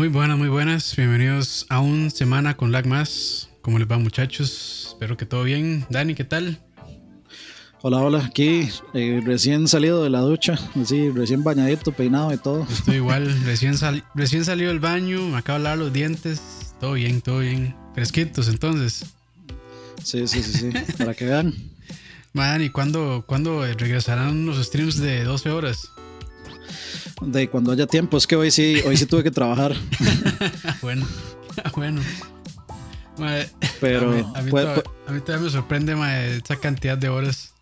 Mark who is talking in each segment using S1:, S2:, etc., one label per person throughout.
S1: Muy buenas, muy buenas. Bienvenidos a un semana con Lag Más. ¿Cómo les va, muchachos? Espero que todo bien. Dani, ¿qué tal?
S2: Hola, hola. Aquí eh, recién salido de la ducha, así recién bañadito, peinado y todo.
S1: Estoy igual. recién, recién salido del baño, me acabo de lavar los dientes. Todo bien, todo bien. Fresquitos, entonces.
S2: Sí, sí, sí, sí. Para que vean.
S1: Man, ¿y cuándo, cuándo regresarán los streams de 12 horas?
S2: De cuando haya tiempo, es que hoy sí, hoy sí tuve que trabajar.
S1: bueno, bueno.
S2: Pero
S1: a mí, todavía, me sorprende esa cantidad de horas.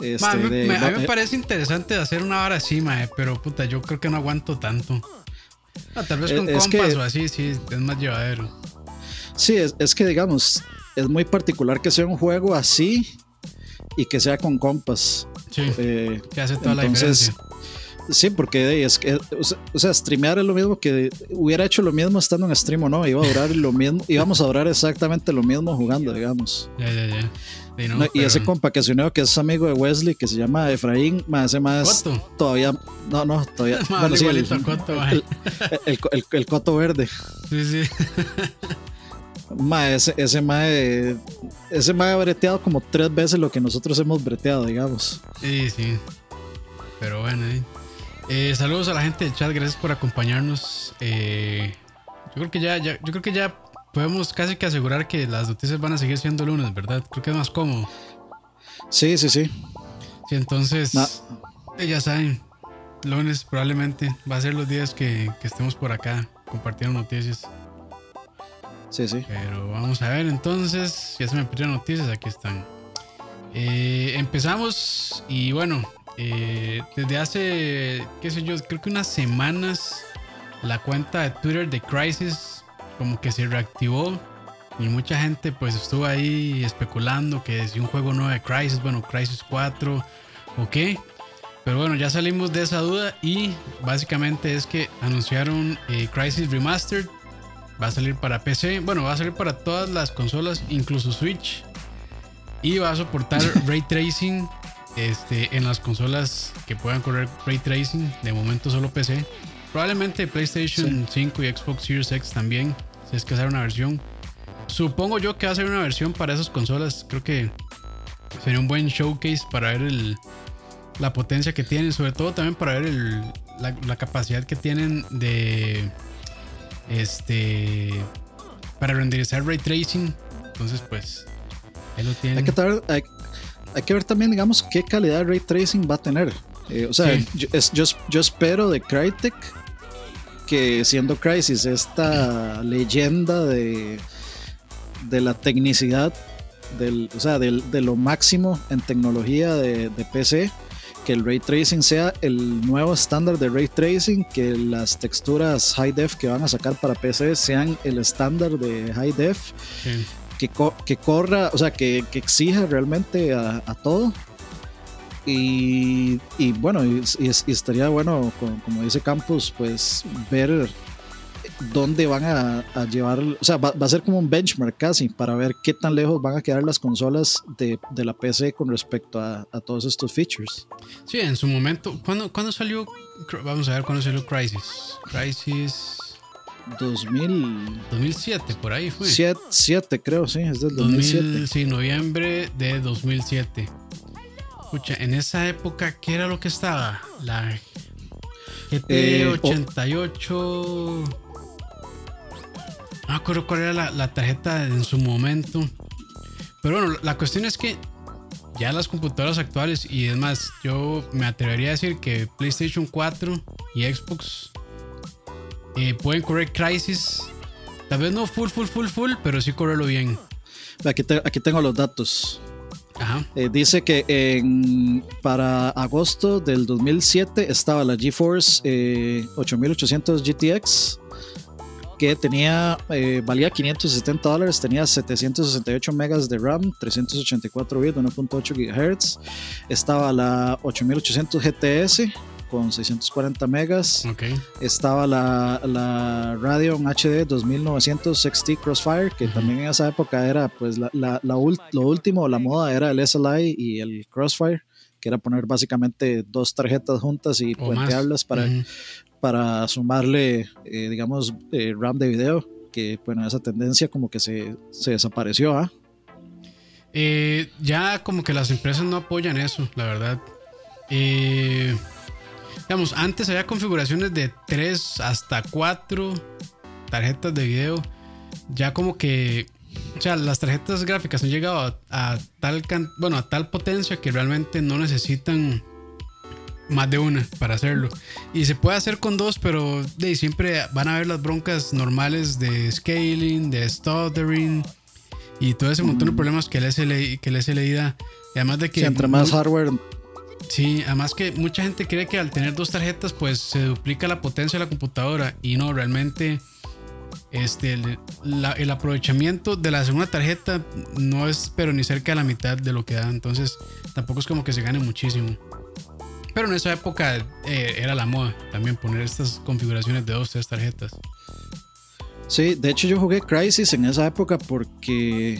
S1: Este, a, mí, me, eh, parece interesante hacer una hora así, pero puta, yo creo que no aguanto tanto. tal vez con compas o así, sí, es más llevadero.
S2: Sí, es, que digamos, es muy particular que sea un juego así y que sea con compas.
S1: Sí, eh, que hace toda la diferencia.
S2: Sí, porque es que, o sea, streamear es lo mismo que hubiera hecho lo mismo estando en stream o no, iba a durar lo mismo, íbamos a durar exactamente lo mismo jugando, digamos.
S1: Ya, ya, ya.
S2: Y, ese compa que se unió, que es amigo de Wesley, que se llama Efraín, más ese más todavía, no, no, todavía.
S1: bueno, sí, el, Coto,
S2: el, el, el, Coto verde.
S1: Sí, sí.
S2: Ma, ese, ese mae, ese mae ha breteado como tres veces lo que nosotros hemos breteado, digamos.
S1: Sí, sí. Pero bueno, eh. Eh, saludos a la gente del chat, gracias por acompañarnos. Eh, yo creo que ya, yo creo que ya podemos casi que asegurar que las noticias van a seguir siendo lunes, ¿verdad? Creo que es más cómodo.
S2: Sí, sí, sí.
S1: Sí, entonces, eh, ya saben, lunes probablemente va a ser los días que, estemos por acá compartiendo noticias.
S2: Sí, sí.
S1: Pero vamos a ver entonces, ya se me pidieron noticias, aquí están. empezamos y bueno, eh, desde hace, qué sé yo, creo que unas semanas, la cuenta de Twitter de Crisis como que se reactivó y mucha gente pues estuvo ahí especulando que si un juego nuevo de Crisis, bueno, Crisis 4 o qué. Pero bueno, ya salimos de esa duda y básicamente es que anunciaron eh, Crisis Remastered. Va a salir para PC, bueno, va a salir para todas las consolas, incluso Switch. Y va a soportar ray tracing este, en las consolas que puedan correr ray tracing, de momento solo PC. Probablemente PlayStation 5 y Xbox Series X también, si es que hacer una versión. Supongo yo que va a ser una versión para esas consolas. Creo que sería un buen showcase para ver el, la potencia que tienen, sobre todo también para ver el, la, capacidad que tienen de este para renderizar ray tracing. Entonces, pues, ahí lo tienen.
S2: Hay que, hay que ver también, digamos, qué calidad de ray tracing va a tener. Eh, o sea, yo, espero de Crytek que siendo Crisis esta leyenda de, de la tecnicidad, del, o sea, de lo máximo en tecnología de, de, PC, que el ray tracing sea el nuevo estándar de ray tracing, que las texturas high def que van a sacar para PC sean el estándar de high def. Sí que, corra, o sea, que, exija realmente a, todo. Y, bueno, y, estaría bueno, como, dice Campos, pues ver dónde van a, llevar, o sea, va, a ser como un benchmark casi para ver qué tan lejos van a quedar las consolas de, la PC con respecto a, todos estos features.
S1: Sí, en su momento, ¿cuándo, ¿cuándo salió? Vamos a ver cuándo salió Crisis. Crisis
S2: 2000...
S1: 2007, por ahí fue.
S2: 7, creo, sí, es del 2007.
S1: sí, noviembre de 2007. Escucha, en esa época, ¿qué era lo que estaba? La GT 88. No me acuerdo cuál era la, tarjeta en su momento. Pero bueno, la cuestión es que ya las computadoras actuales, y es más, yo me atrevería a decir que PlayStation 4 y Xbox eh, pueden correr Crisis. Tal vez no full, full, full, full, pero sí correrlo bien.
S2: Aquí, aquí tengo los datos. Eh, dice que en, para agosto del 2007 estaba la GeForce 8800 eh, GTX que tenía valía 570 dólares, tenía 768 megas de RAM, 384 bits, 1.8 GHz. Estaba la 8800 GTS con 640 megas. Estaba la, la Radeon HD 2900 XT Crossfire, que también en esa época era pues la, la, lo último, la moda era el SLI y el Crossfire, que era poner básicamente dos tarjetas juntas y puentearlas para, para sumarle, eh, digamos, eh, RAM de video, que bueno, esa tendencia como que se, se desapareció, ¿ah?
S1: Eh, ya como que las empresas no apoyan eso, la verdad. Digamos, antes había configuraciones de 3 hasta 4 tarjetas de video. Ya como que, o sea, las tarjetas gráficas han llegado a, tal, bueno, a tal potencia que realmente no necesitan más de una para hacerlo. Y se puede hacer con dos, pero de, siempre van a haber las broncas normales de scaling, de stuttering y todo ese montón de problemas que el SLI, que el SLI da. Y además de que...
S2: entre más hardware...
S1: Sí, además que mucha gente cree que al tener dos tarjetas pues se duplica la potencia de la computadora y no, realmente este, el, el aprovechamiento de la segunda tarjeta no es pero ni cerca de la mitad de lo que da, entonces tampoco es como que se gane muchísimo. Pero en esa época eh, era la moda también poner estas configuraciones de dos, tres tarjetas.
S2: Sí, de hecho yo jugué Crisis en esa época porque,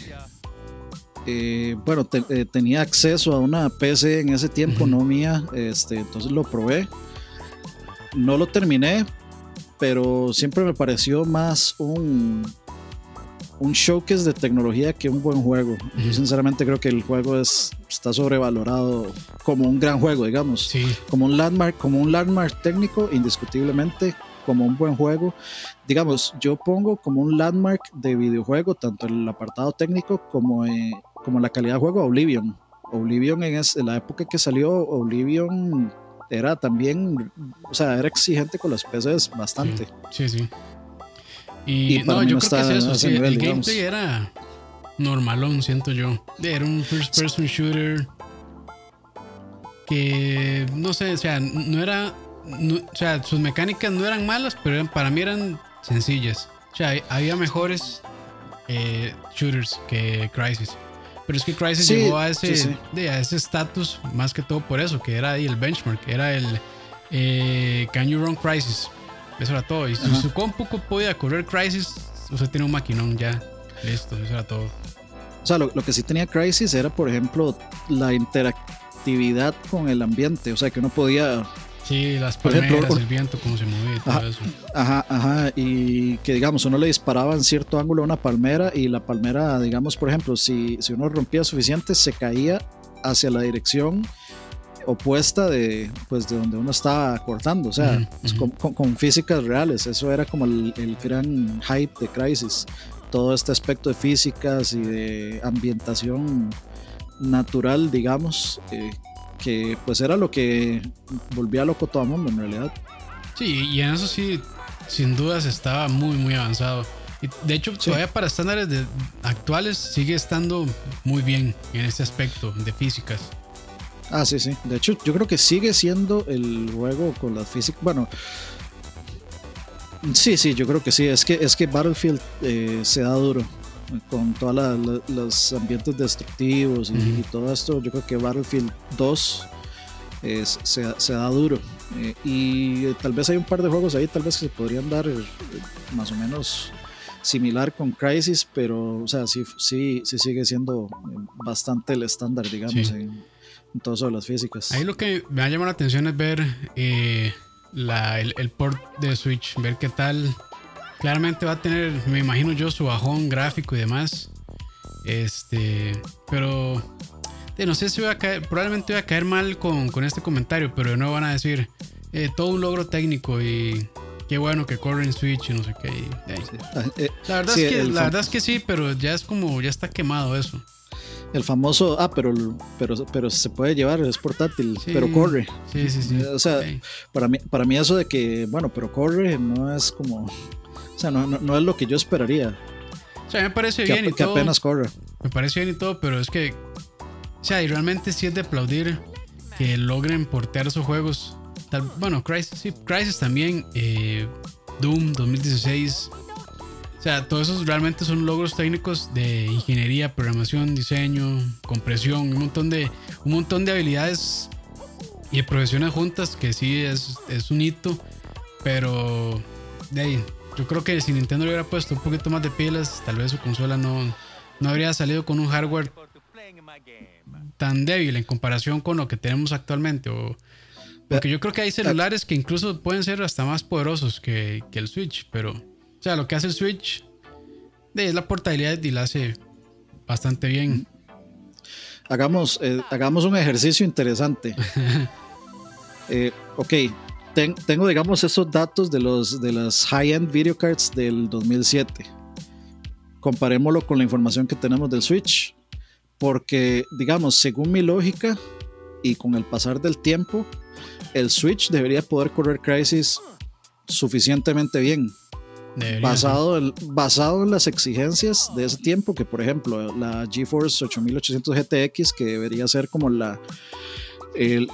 S2: eh, bueno, eh, tenía acceso a una PC en ese tiempo, no mía, este, entonces lo probé. No lo terminé, pero siempre me pareció más un, un showcase de tecnología que un buen juego. Yo sinceramente creo que el juego es, está sobrevalorado como un gran juego, digamos. Como un landmark, como un landmark técnico, indiscutiblemente, como un buen juego. Digamos, yo pongo como un landmark de videojuego, tanto el apartado técnico como, en, como la calidad de juego, Oblivion. Oblivion en, en la época que salió, Oblivion era también, o sea, era exigente con las PCs bastante.
S1: Sí, sí. Y, no, yo creo que es eso. el gameplay era normalón, siento yo. Era un first person shooter que no sé, o sea, no era. o sea, sus mecánicas no eran malas, pero para mí eran sencillas. O sea, había mejores eh, shooters que Crisis. Pero es que Crisis llegó a ese ese estatus más que todo por eso, que era ahí el benchmark, era el eh, Can You Run Crisis. Eso era todo. Y si su compu podía correr Crisis, usted tiene un maquinón ya. Listo, eso era todo.
S2: O sea, lo, que sí tenía Crisis era, por ejemplo, la interactividad con el ambiente. O sea, que uno podía
S1: Sí, las palmeras, el viento, cómo se movía y todo eso.
S2: Ajá, ajá. Y que, digamos, uno le disparaba en cierto ángulo a una palmera y la palmera, digamos, por ejemplo, si, si uno rompía suficiente, se caía hacia la dirección opuesta de, pues, de donde uno estaba cortando, o sea, pues, Con, físicas reales. Eso era como el, gran hype de Crisis. Todo este aspecto de físicas y de ambientación natural, digamos, eh, que pues era lo que volvía loco todo el mundo en realidad.
S1: Sí, y en eso sí, sin dudas estaba muy, muy avanzado. Y de hecho, todavía para estándares de, actuales sigue estando muy bien en este aspecto de físicas.
S2: Ah, sí, sí. De hecho, yo creo que sigue siendo el juego con la física. Bueno, sí, sí, yo creo que sí. Es que, es que Battlefield eh, se da duro con todos los ambientes destructivos y, todo esto. Yo creo que Battlefield 2 se, da duro. Eh, y tal vez hay un par de juegos ahí, tal vez que se podrían dar eh, más o menos similar con Crisis, pero o sea, sí, sí, sí sigue siendo bastante el estándar, digamos, en todo de las físicas.
S1: Ahí lo que me ha llamado la atención es ver eh, el, port de Switch, ver qué tal. Claramente va a tener, me imagino yo, su bajón gráfico y demás. Este, pero no sé si voy a caer, probablemente voy a caer mal con, este comentario, pero no van a decir eh, todo un logro técnico y qué bueno que corre en Switch y no sé qué. Ah, eh, la, verdad es que, la verdad es que sí, pero ya es como, ya está quemado eso.
S2: El famoso, ah, pero, pero, pero se puede llevar, es portátil, pero corre.
S1: Sí, sí, sí.
S2: O sea, para, mí, para mí eso de que, bueno, pero corre no es como, o sea, no, no, es lo que yo esperaría.
S1: O sea, me parece bien y
S2: que apenas corre.
S1: Me parece bien y todo, pero es que, o sea, y realmente sí es de aplaudir que logren portear esos juegos. bueno, Crisis, sí, Crisis también, eh, Doom 2016 o sea, todos esos realmente son logros técnicos de ingeniería, programación, diseño, compresión, un montón de, un montón de habilidades y de profesiones juntas que sí es, es un hito. Pero de ahí, yo creo que si Nintendo le hubiera puesto un poquito más de pilas, tal vez su consola no, no habría salido con un hardware tan débil en comparación con lo que tenemos actualmente. O, Porque yo creo que hay celulares que incluso pueden ser hasta más poderosos que, el Switch, pero, o sea, lo que hace el Switch es la portabilidad y la hace bastante bien.
S2: Hagamos, eh, hagamos un ejercicio interesante. Eh, ok, tengo, digamos, esos datos de, los, de las high-end video cards del 2007. Comparémoslo con la información que tenemos del Switch. Porque, digamos, según mi lógica y con el pasar del tiempo, el Switch debería poder correr Crisis suficientemente bien. Basado en, basado en las exigencias de ese tiempo, que por ejemplo la GeForce 8800 GTX, que debería ser como la,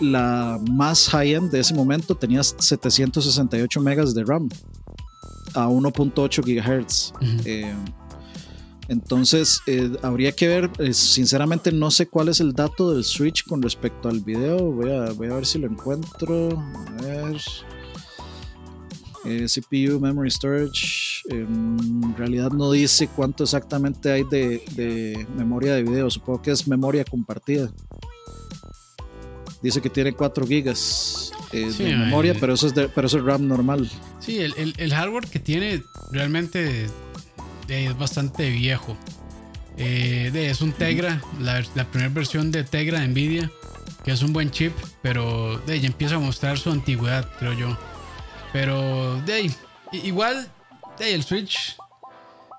S2: la más high-end de ese momento, tenía 768 megas de RAM a 1.8 GHz. Entonces, eh, habría que ver, eh, sinceramente no sé cuál es el dato del Switch con respecto al video. Voy a, voy a ver si lo encuentro. A ver. Eh, CPU, Memory Storage. En realidad no dice cuánto exactamente hay de, memoria de video. Supongo que es memoria compartida. Dice que tiene 4 gigas de memoria, pero eso, es de, pero eso es RAM normal.
S1: Sí, el, el hardware que tiene realmente es bastante viejo. Eh, es un Tegra, la, primera versión de Tegra de Nvidia, que es un buen chip, pero de ya empieza a mostrar su antigüedad, creo yo. Pero de igual, de el Switch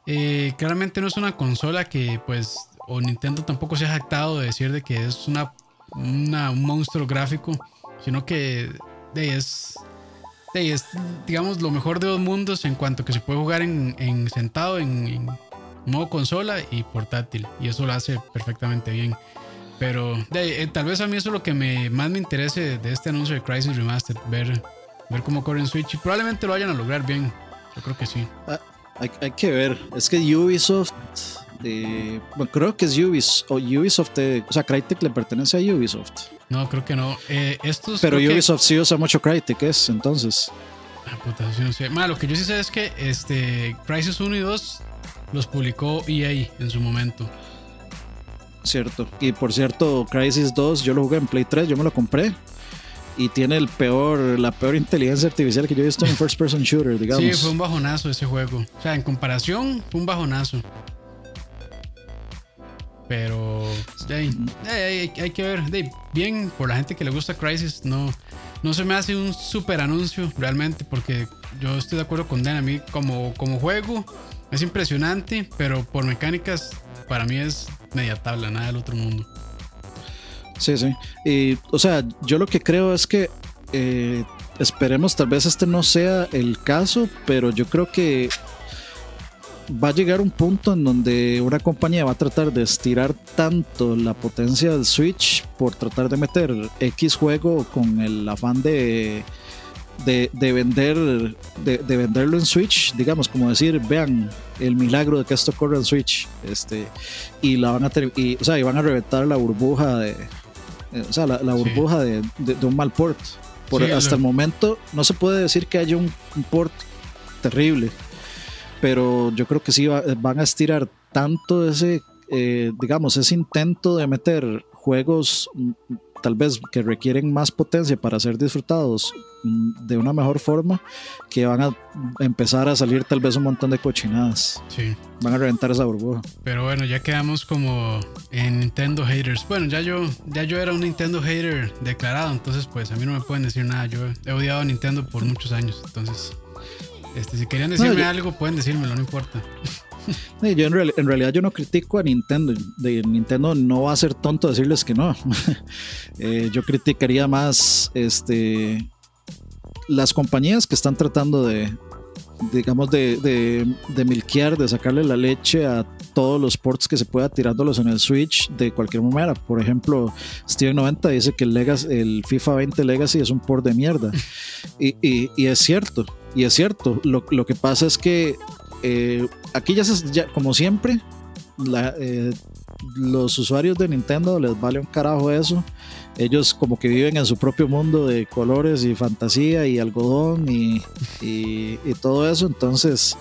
S1: eh, claramente no es una consola que, pues, o Nintendo tampoco se ha jactado de decir de que es una, un monstruo gráfico, sino que de, es es, digamos, lo mejor de dos mundos en cuanto que se puede jugar en, sentado, en, modo consola y portátil. Y eso lo hace perfectamente bien. Pero eh, tal vez a mí eso es lo que me, más me interese de este anuncio de Crisis Remastered, ver, ver cómo corre en Switch. Y probablemente lo vayan a lograr bien. Yo creo que sí.
S2: Ah, hay, que ver. Es que Ubisoft bueno, creo que es Ubisoft, o Ubisoft, o sea, Crytek le pertenece a Ubisoft.
S1: No, creo que no. Eh, estos
S2: Pero Ubisoft sí usa mucho Crytek, es entonces.
S1: Ah, puta, no sé. lo que yo sí sé es que este Crisis 1 y 2 los publicó EA en su momento.
S2: Cierto. Y por cierto, Crisis 2 yo lo jugué en Play 3, yo me lo compré. Y tiene el peor, la peor inteligencia artificial que yo he visto en first person shooter, digamos. Sí,
S1: fue un bajonazo ese juego. O sea, en comparación, fue un bajonazo. Pero hay, que ver. bien, por la gente que le gusta Crisis, no, no se me hace un super anuncio realmente, porque yo estoy de acuerdo con Dan. A mí, como, como juego, es impresionante, pero por mecánicas, para mí es media tabla, nada del otro mundo.
S2: Sí, sí. Y, o sea, yo lo que creo es que eh, esperemos, tal vez este no sea el caso, pero yo creo que va a llegar un punto en donde una compañía va a tratar de estirar tanto la potencia del Switch por tratar de meter X juego con el afán de, de, vender de, venderlo en Switch, digamos, como decir, vean el milagro de que esto corre en Switch, este, y la van a y, o sea, y van a reventar la burbuja de eh, o sea, la, burbuja de, un mal port. Por, hasta el momento no se puede decir que haya un port terrible pero yo creo que sí van a estirar tanto ese, eh, digamos, ese intento de meter juegos tal vez que requieren más potencia para ser disfrutados mm, de una mejor forma, que van a empezar a salir tal vez un montón de cochinadas.
S1: Sí.
S2: Van a reventar esa burbuja.
S1: Pero bueno, ya quedamos como en Nintendo haters. Bueno, ya yo, ya yo era un Nintendo hater declarado, entonces pues a mí no me pueden decir nada. Yo he odiado a Nintendo por muchos años, entonces este, si querían decirme algo, pueden decírmelo, no importa.
S2: Yo en, realidad yo no critico a Nintendo. De, Nintendo no va a ser tonto decirles que no. Eh, yo criticaría más este, las compañías que están tratando de, digamos, de, de, de, milkear, de sacarle la leche a todos los ports que se pueda tirándolos en el Switch de cualquier manera. Por ejemplo, Steven90 dice que el, Legacy, el FIFA 20 Legacy es un port de mierda. Y, y, y es cierto, y es cierto. Lo, lo que pasa es que eh, aquí ya, se, como siempre, eh, los usuarios de Nintendo les vale un carajo eso. Ellos como que viven en su propio mundo de colores y fantasía y algodón y, todo eso. Entonces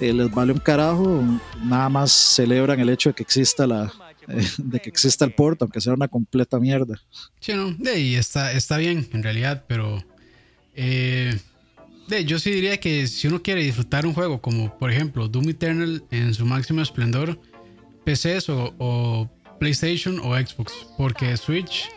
S2: eh, les vale un carajo. Nada más celebran el hecho de que exista la, de que exista el port, aunque sea una completa mierda.
S1: Sí, no, y está, está bien en realidad, pero yo sí diría que si uno quiere disfrutar un juego como por ejemplo Doom Eternal en su máximo esplendor, PCs o, o PlayStation o Xbox, porque Switch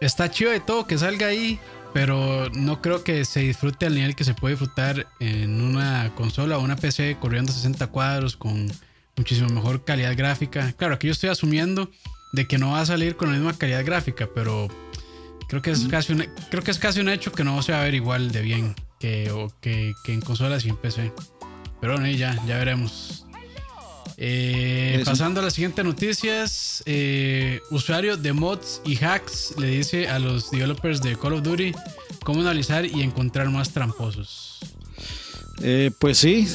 S1: está chido de todo que salga ahí, pero no creo que se disfrute al nivel que se puede disfrutar en una consola o una PC corriendo 60 cuadros con muchísimo mejor calidad gráfica. Claro, aquí yo estoy asumiendo de que no va a salir con la misma calidad gráfica, pero creo que es casi un, creo que es casi un hecho que no se va a ver igual de bien que, que, en consolas y en PC. Pero bueno, ya, ya veremos. Eh, pasando a las siguientes noticias, eh, usuario de mods y hacks le dice a los developers de Call of Duty cómo analizar y encontrar más tramposos.
S2: Eh, pues sí,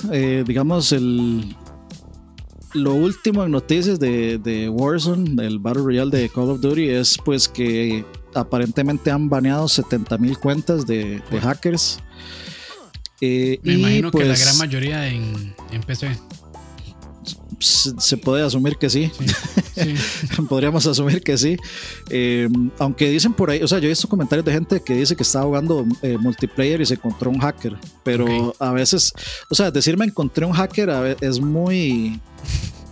S2: digamos el, lo último en noticias de, de, Warzone, del Battle Royale de Call of Duty, es pues que aparentemente han baneado 70 mil cuentas de, hackers.
S1: Me imagino que la pues gran mayoría en, en PC
S2: se puede asumir que sí. Podríamos asumir que sí. Eh, aunque dicen por ahí, o sea, yo he visto comentarios de gente que dice que está jugando eh, multiplayer y se encontró un hacker. Pero a veces, o sea, decirme encontré un hacker es muy.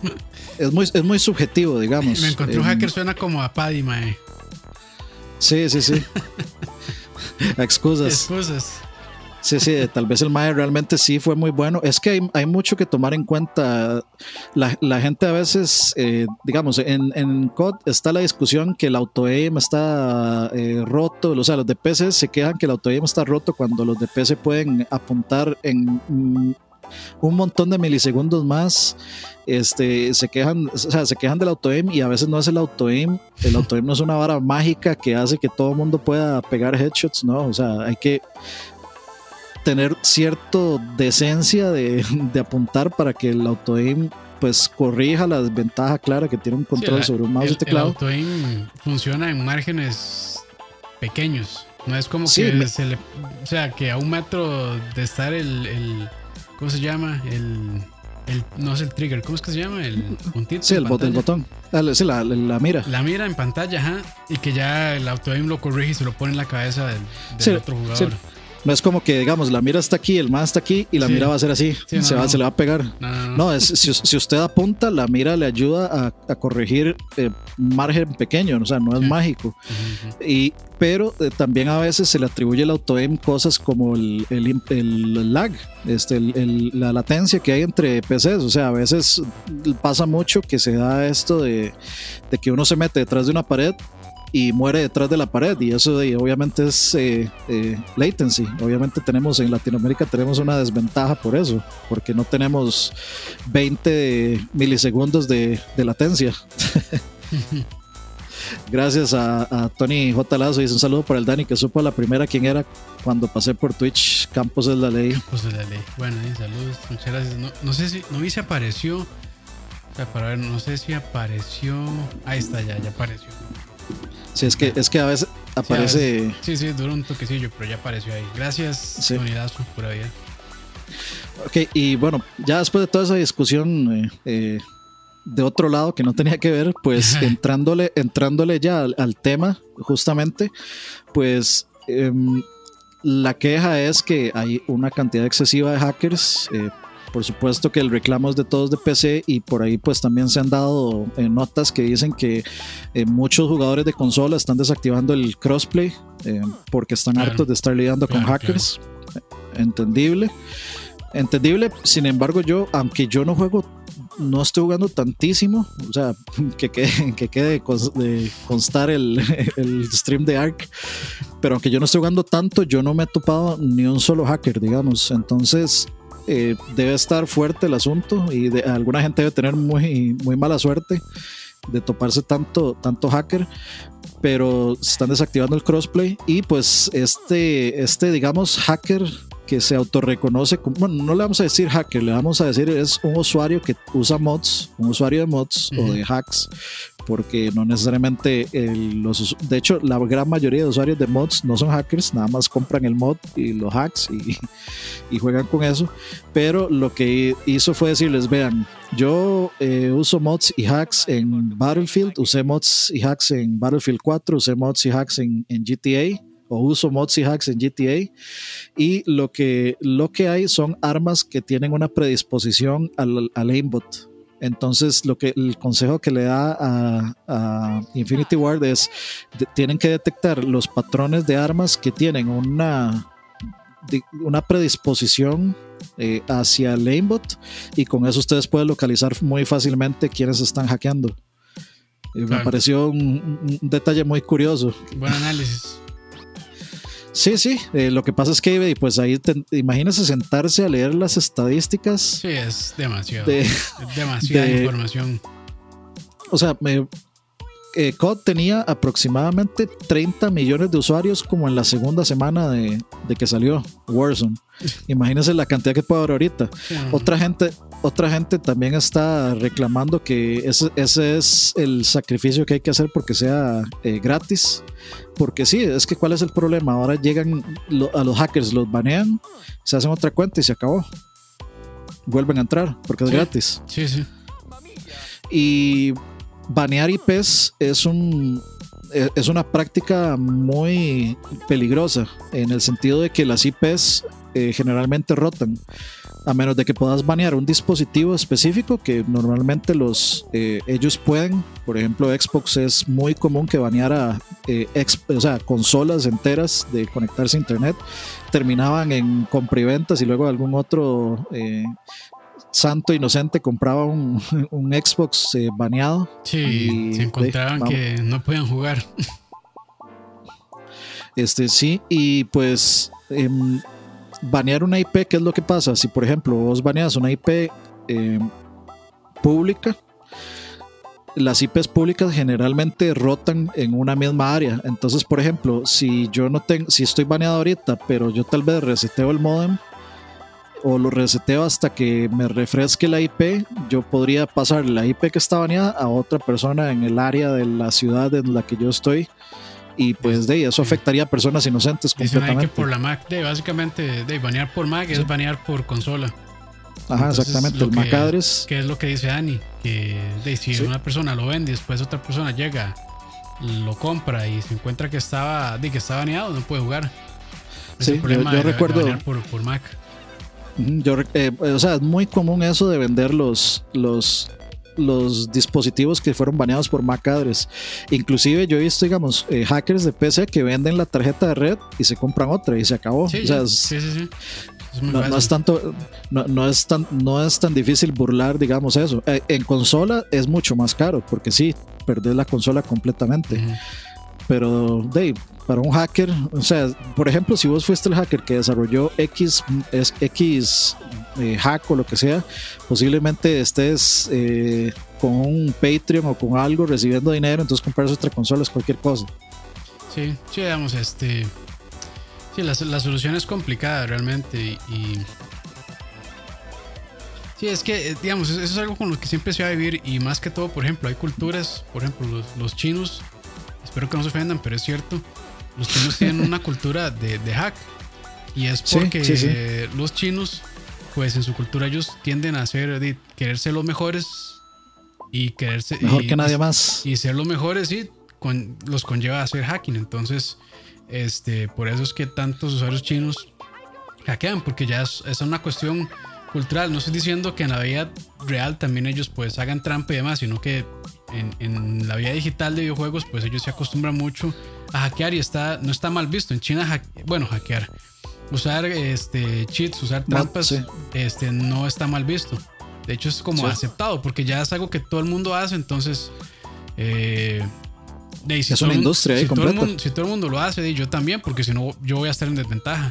S2: es muy, es muy subjetivo, digamos.
S1: Me encontré un eh, hacker suena como a Paddy, mae.
S2: Sí, sí, sí. Excusas.
S1: Excusas.
S2: Sí, sí, tal vez el MAE realmente sí fue muy bueno. Es que hay, mucho que tomar en cuenta. La, gente a veces, eh, digamos, en, en COD está la discusión que el auto-aim está eh, roto. O sea, los de PC se quejan que el auto-aim está roto cuando los de PC pueden apuntar en un montón de milisegundos más. Este, se quejan, o sea, se quejan del auto-aim y a veces no es el auto-aim. El auto-aim no es una vara mágica que hace que todo el mundo pueda pegar headshots, ¿no? O sea, hay que tener cierto decencia de, apuntar para que el auto-aim pues corrija la desventaja clara que tiene un control sobre un mouse y teclado.
S1: El auto-aim funciona en márgenes pequeños. No es como que se le, o sea, que a un metro de estar el, el ¿cómo se llama? El, el, no es el trigger, ¿cómo es que se llama? El
S2: puntito. Sí, el, botón. Ah, sí, la, la, mira.
S1: La mira en pantalla, ajá. Y que ya el auto-aim lo corrige y se lo pone en la cabeza del, otro jugador.
S2: No es como que, digamos, la mira está aquí, el más está aquí y la mira va a ser así. se, va, se le va a pegar. No, es, si, usted apunta, la mira le ayuda a, corregir eh, margen pequeño, o sea, no es mágico. y, pero eh, también a veces se le atribuye el auto-aim cosas como el, el, lag, este, la latencia que hay entre PCs. O sea, a veces pasa mucho que se da esto de, de que uno se mete detrás de una pared y muere detrás de la pared y eso obviamente es eh, eh, latency. Obviamente tenemos en Latinoamérica tenemos una desventaja por eso, porque no tenemos 20 milisegundos de, latencia. Gracias a, Tony J. Lazo y un saludo para el Dani que supo la primera quién era cuando pasé por Twitch. Campos es la ley.
S1: Campos es la ley. Bueno, saludos, muchas gracias. No, sé si, no vi si apareció. Para ver, no sé si apareció. Ahí está, ya, ya apareció.
S2: Sí, es que, es que a veces aparece.
S1: Sí, sí, duró un toquecillo, pero ya apareció ahí. Gracias, sí. por ahí.
S2: Ok, y bueno, ya después de toda esa discusión eh, eh, de otro lado que no tenía que ver, pues entrándole, entrándole ya al, tema, justamente, pues em, la queja es que hay una cantidad excesiva de hackers. Por supuesto que el reclamo es de todos de PC y por ahí pues también se han dado eh, notas que dicen que eh, muchos jugadores de consola están desactivando el crossplay eh, porque están hartos de estar lidiando con hackers. Entendible. Entendible, sin embargo yo, aunque yo no juego, no estoy jugando tantísimo, o sea, que quede, que quede de constar el, el stream de Ark, pero aunque yo no estoy jugando tanto, yo no me he topado ni un solo hacker, digamos. Entonces, eh, debe estar fuerte el asunto y de, alguna gente debe tener muy, muy mala suerte de toparse tanto, tanto hacker, pero están desactivando el crossplay y pues este, este digamos, hacker que se autorreconoce como, bueno, no le vamos a decir hacker, le vamos a decir es un usuario que usa mods, un usuario de mods o de hacks, porque no necesariamente los, de hecho la gran mayoría de usuarios de mods no son hackers, nada más compran el mod y los hacks y, y juegan con eso, pero lo que hizo fue decirles, vean, Yo eh, uso mods y hacks en Battlefield, usé mods y hacks en Battlefield 4, usé mods y hacks en, en GTA o uso mods y hacks en GTA y lo que, lo que hay son armas que tienen una predisposición al, al aimbot. Entonces, lo que el consejo que le da a, a Infinity Ward es de, tienen que detectar los patrones de armas que tienen una, de, una predisposición eh, hacia el aimbot y con eso ustedes pueden localizar muy fácilmente quiénes están hackeando. Eh, claro. Me pareció un, un, detalle muy curioso.
S1: Buen análisis.
S2: Sí, sí. Eh, lo que pasa es que, pues ahí, te, imagínese sentarse a leer las estadísticas.
S1: Sí, es demasiado. De, es demasiada de, información.
S2: O sea, me, eh, COD tenía aproximadamente 30 millones de usuarios como en la segunda semana de, de que salió Warzone. Imagínense la cantidad que puede haber ahorita. Sí. Otra gente, otra gente también está reclamando que ese, ese, es el sacrificio que hay que hacer porque sea eh, gratis. Porque sí, es que cuál es el problema. Ahora llegan lo, a los hackers, los banean, se hacen otra cuenta y se acabó. Vuelven a entrar porque es
S1: sí.
S2: gratis.
S1: Sí, sí.
S2: Y banear IPs es un es una práctica muy peligrosa en el sentido de que las IPs eh, generalmente rotan a menos de que puedas banear un dispositivo específico que normalmente los eh, ellos pueden por ejemplo Xbox es muy común que baneara eh, ex, o sea, consolas enteras de conectarse a internet terminaban en compriventas y luego algún otro eh, santo inocente compraba un, un Xbox baneado.
S1: Sí, y se encontraban que no podían jugar.
S2: Este sí, y pues eh, banear una IP, ¿qué es lo que pasa? Si por ejemplo vos baneas una IP eh, pública, las IPs públicas generalmente rotan en una misma área. Entonces, por ejemplo, si yo no tengo, si estoy baneado ahorita, pero yo tal vez reseteo el modem, o lo reseteo hasta que me refresque la IP, yo podría pasar la IP que está baneada a otra persona en el área de la ciudad en la que yo estoy. Y pues de eso afectaría a personas inocentes
S1: Dicen completamente. que por la Mac, de, básicamente, de banear por Mac sí. es banear por consola.
S2: Ajá, Entonces, exactamente, el MAC address.
S1: Que es lo que dice Dani, que de, si sí. una persona lo vende y después otra persona llega, lo compra y se encuentra que estaba, de, que está baneado, no puede jugar.
S2: Es sí, yo, yo recuerdo.
S1: Por, por Mac.
S2: Yo, eh, o sea, es muy común eso de vender los, los, los dispositivos que fueron baneados por MAC address. Inclusive yo he visto, digamos, eh, hackers de PC que venden la tarjeta de red y se compran otra y se acabó.
S1: Sí,
S2: o sea,
S1: es, sí, sí, sí. Es
S2: no, no, es tanto, no, no, es tan, no es tan difícil burlar, digamos, eso. Eh, en consola es mucho más caro porque sí, perdés la consola completamente. Uh -huh. Pero, Dave, para un hacker, o sea, por ejemplo, si vos fuiste el hacker que desarrolló X, X eh, hack o lo que sea, posiblemente estés eh, con un Patreon o con algo recibiendo dinero, entonces compras otra consola es cualquier cosa.
S1: Sí, sí, digamos, este. Sí, la, la solución es complicada realmente y. Sí, es que, digamos, eso es algo con lo que siempre se va a vivir y más que todo, por ejemplo, hay culturas, por ejemplo, los, los chinos, espero que no se ofendan, pero es cierto, los chinos tienen una cultura de, de, hack. Y es porque sí, sí, sí. los chinos, pues en su cultura ellos tienden a ser, de, querer ser los mejores y quererse...
S2: Mejor
S1: y,
S2: que nadie más.
S1: Y ser los mejores, sí, con, los conlleva a hacer hacking. Entonces, este, por eso es que tantos usuarios chinos hackean, porque ya es, es una cuestión cultural. No estoy diciendo que en la vida real también ellos pues hagan trampa y demás, sino que en, en, la vida digital de videojuegos, pues ellos se acostumbran mucho a hackear y está, no está mal visto. En China, bueno, hackear, usar este, cheats, usar trampas, sí. este, no está mal visto. De hecho, es como sí. aceptado porque ya es algo que todo el mundo hace. Entonces, eh,
S2: si es una industria
S1: si,
S2: todo
S1: el mundo, si todo el mundo lo hace, yo también, porque si no, yo voy a estar en desventaja.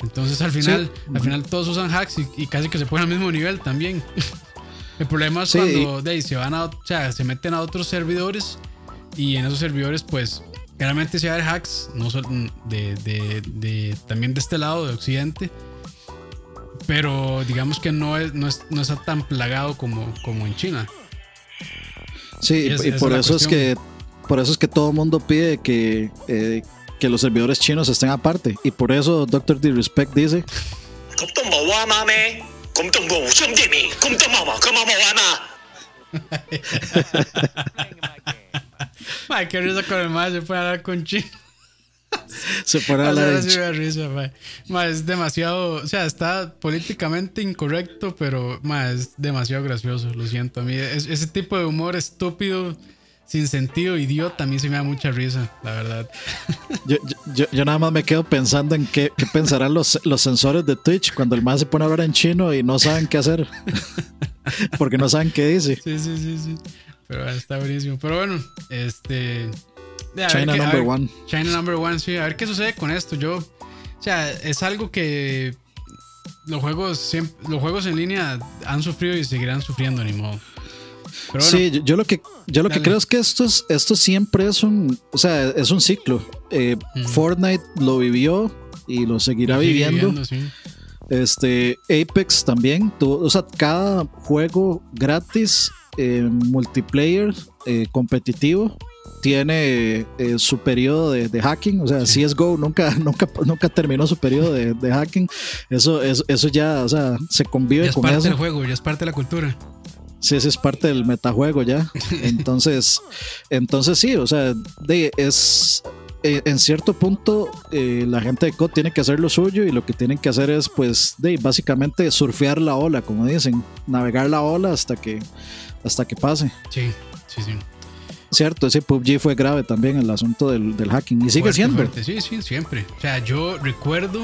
S1: Entonces, al final, sí. al final todos usan hacks y, y, casi que se ponen al mismo nivel también. El problema es sí, cuando de, se van a, o sea, se meten a otros servidores y en esos servidores, pues, claramente se va a hacks, no de, de, de, también de este lado, de Occidente. Pero digamos que no, es, no, es, no está tan plagado como, como en China.
S2: Sí, y, es, y por eso es que por eso es que todo el mundo pide que, eh, que los servidores chinos estén aparte. Y por eso Dr. D-Respect dice
S1: Ay, qué risa con el más se puede hablar con chino.
S2: Se pone a hablar
S1: en risa, es demasiado, o sea, está políticamente incorrecto, pero ma, es demasiado gracioso, lo siento. A mí ese tipo de humor estúpido sin sentido, idiota, a mí se me da mucha risa, la verdad.
S2: Yo, yo, yo nada más me quedo pensando en qué, qué pensarán los, los sensores de Twitch cuando el más se pone a hablar en chino y no saben qué hacer. Porque no saben qué dice.
S1: Sí, sí, sí, sí. Pero está buenísimo. Pero bueno, este.
S2: China number one.
S1: China number one, sí. A ver qué sucede con esto. Yo. O sea, es algo que los juegos, los juegos en línea han sufrido y seguirán sufriendo, ni modo
S2: sí, yo, lo que yo lo que creo es que esto es, esto siempre es un, o sea, es un ciclo. Eh, Fortnite lo vivió y lo seguirá viviendo. Este Apex también, o sea, cada juego gratis eh, multiplayer eh, competitivo tiene su periodo de, hacking, o sea, CSGO nunca, nunca, nunca terminó su periodo de, hacking. Eso, eso, eso, ya, o sea, se convive
S1: ya es parte del juego, ya es parte de la cultura.
S2: Sí, ese es parte del metajuego ya. Entonces, entonces sí, o sea, de, es eh, en cierto punto eh, la gente de COD tiene que hacer lo suyo y lo que tienen que hacer es pues de básicamente surfear la ola, como dicen, navegar la ola hasta que hasta que pase.
S1: Sí, sí, sí.
S2: Cierto, ese PUBG fue grave también el asunto del, hacking y sigue siendo.
S1: Sí, sí, siempre. O sea, yo recuerdo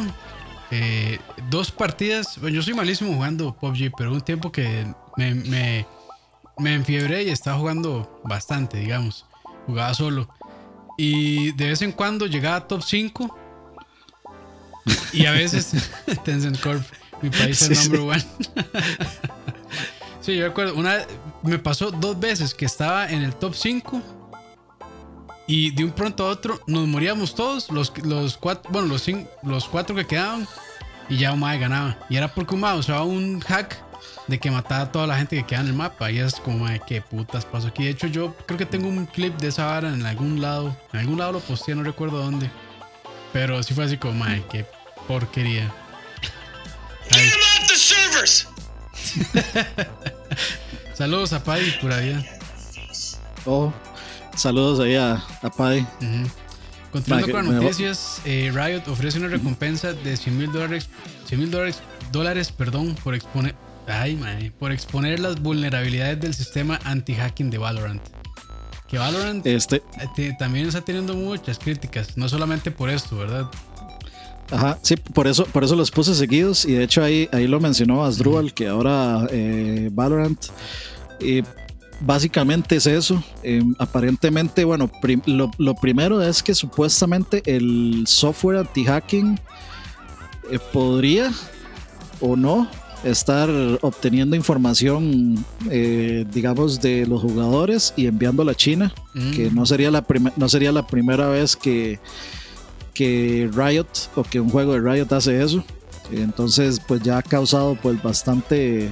S1: eh, dos partidas, bueno, yo soy malísimo jugando PUBG, pero un tiempo que me, me, me enfiebré y estaba jugando bastante, digamos. Jugaba solo. Y de vez en cuando llegaba a top 5. Y a veces Tencent Corp, mi país es number one. sí, yo recuerdo, una me pasó dos veces que estaba en el top 5 y de un pronto a otro nos moríamos todos, los, los cuatro, bueno, los, cinco, los cuatro que quedaban y ya un ganaba. Y era porque un usaba un hack de que mataba a toda la gente que queda en el mapa. Y es como, de qué putas pasó aquí. De hecho, yo creo que tengo un clip de esa vara en algún lado. En algún lado lo posteé, no recuerdo dónde. Pero sí fue así como, madre, qué porquería. Saludos a Paddy por allá.
S2: Oh, saludos ahí a, a Paddy.
S1: Continuando con las noticias, eh, Riot ofrece una recompensa de 100 mil dólares, 100 mil dólares, dólares perdón, por exponer, Ay, por exponer las vulnerabilidades del sistema anti-hacking de Valorant. Que Valorant este, eh, también está teniendo muchas críticas, no solamente por esto, ¿verdad?
S2: Ajá, sí, por eso, por eso los puse seguidos y de hecho ahí, ahí lo mencionó Asdrúbal, que ahora eh, Valorant eh, básicamente es eso. aparentemente, bueno, lo, lo, primero es que supuestamente el software anti-hacking podría o no estar obteniendo información, eh, digamos, de los jugadores y enviándola a China, que mm. no sería, la no sería la primera vez que, que Riot o que un juego de Riot hace eso. Entonces, pues ya ha causado pues bastante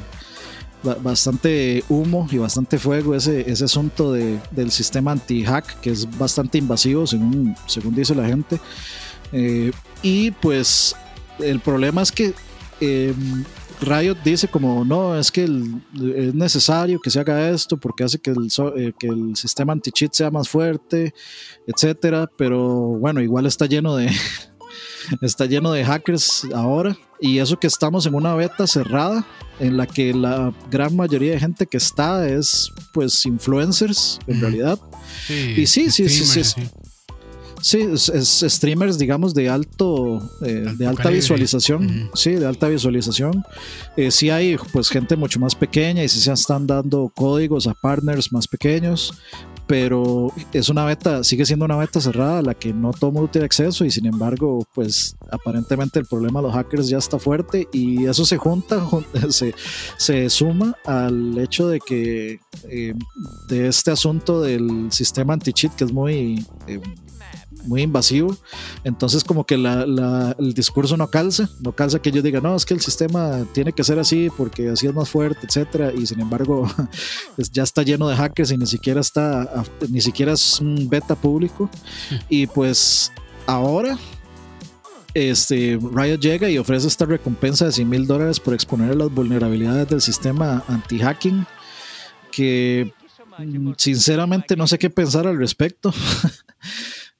S2: bastante humo y bastante fuego ese, ese asunto de, del sistema anti-hack que es bastante invasivo según, según dice la gente eh, y pues el problema es que eh, Riot dice como no, es que es necesario que se haga esto porque hace que el, eh, que el sistema anti-cheat sea más fuerte, etcétera, pero bueno, igual está lleno de está lleno de hackers ahora. Y eso que estamos en una beta cerrada en la que la gran mayoría de gente que está es pues influencers en realidad. y sí, sí, sí, sí, Sí, es, streamers, digamos, de alto, eh, de alta visualización. Sí, de alta visualización. Eh, sí hay, pues, gente mucho más pequeña y sí se están dando códigos a partners más pequeños. Pero es una beta, sigue siendo una beta cerrada a la que no todo mundo tiene acceso y sin embargo, pues aparentemente el problema de los hackers ya está fuerte y eso se junta, se, se suma al hecho de que eh, de este asunto del sistema anti-cheat que es muy muy invasivo. Entonces como que el discurso no calza, no calza que ellos digan, no, es que el sistema tiene que ser así porque así es más fuerte, etcétera. Y sin embargo ya está lleno de hackers y ni siquiera está, ni siquiera es un beta público. Y pues ahora este, Riot llega y ofrece esta recompensa de 100 mil dólares por exponer las vulnerabilidades del sistema anti-hacking, que mm, sinceramente no sé qué pensar al respecto.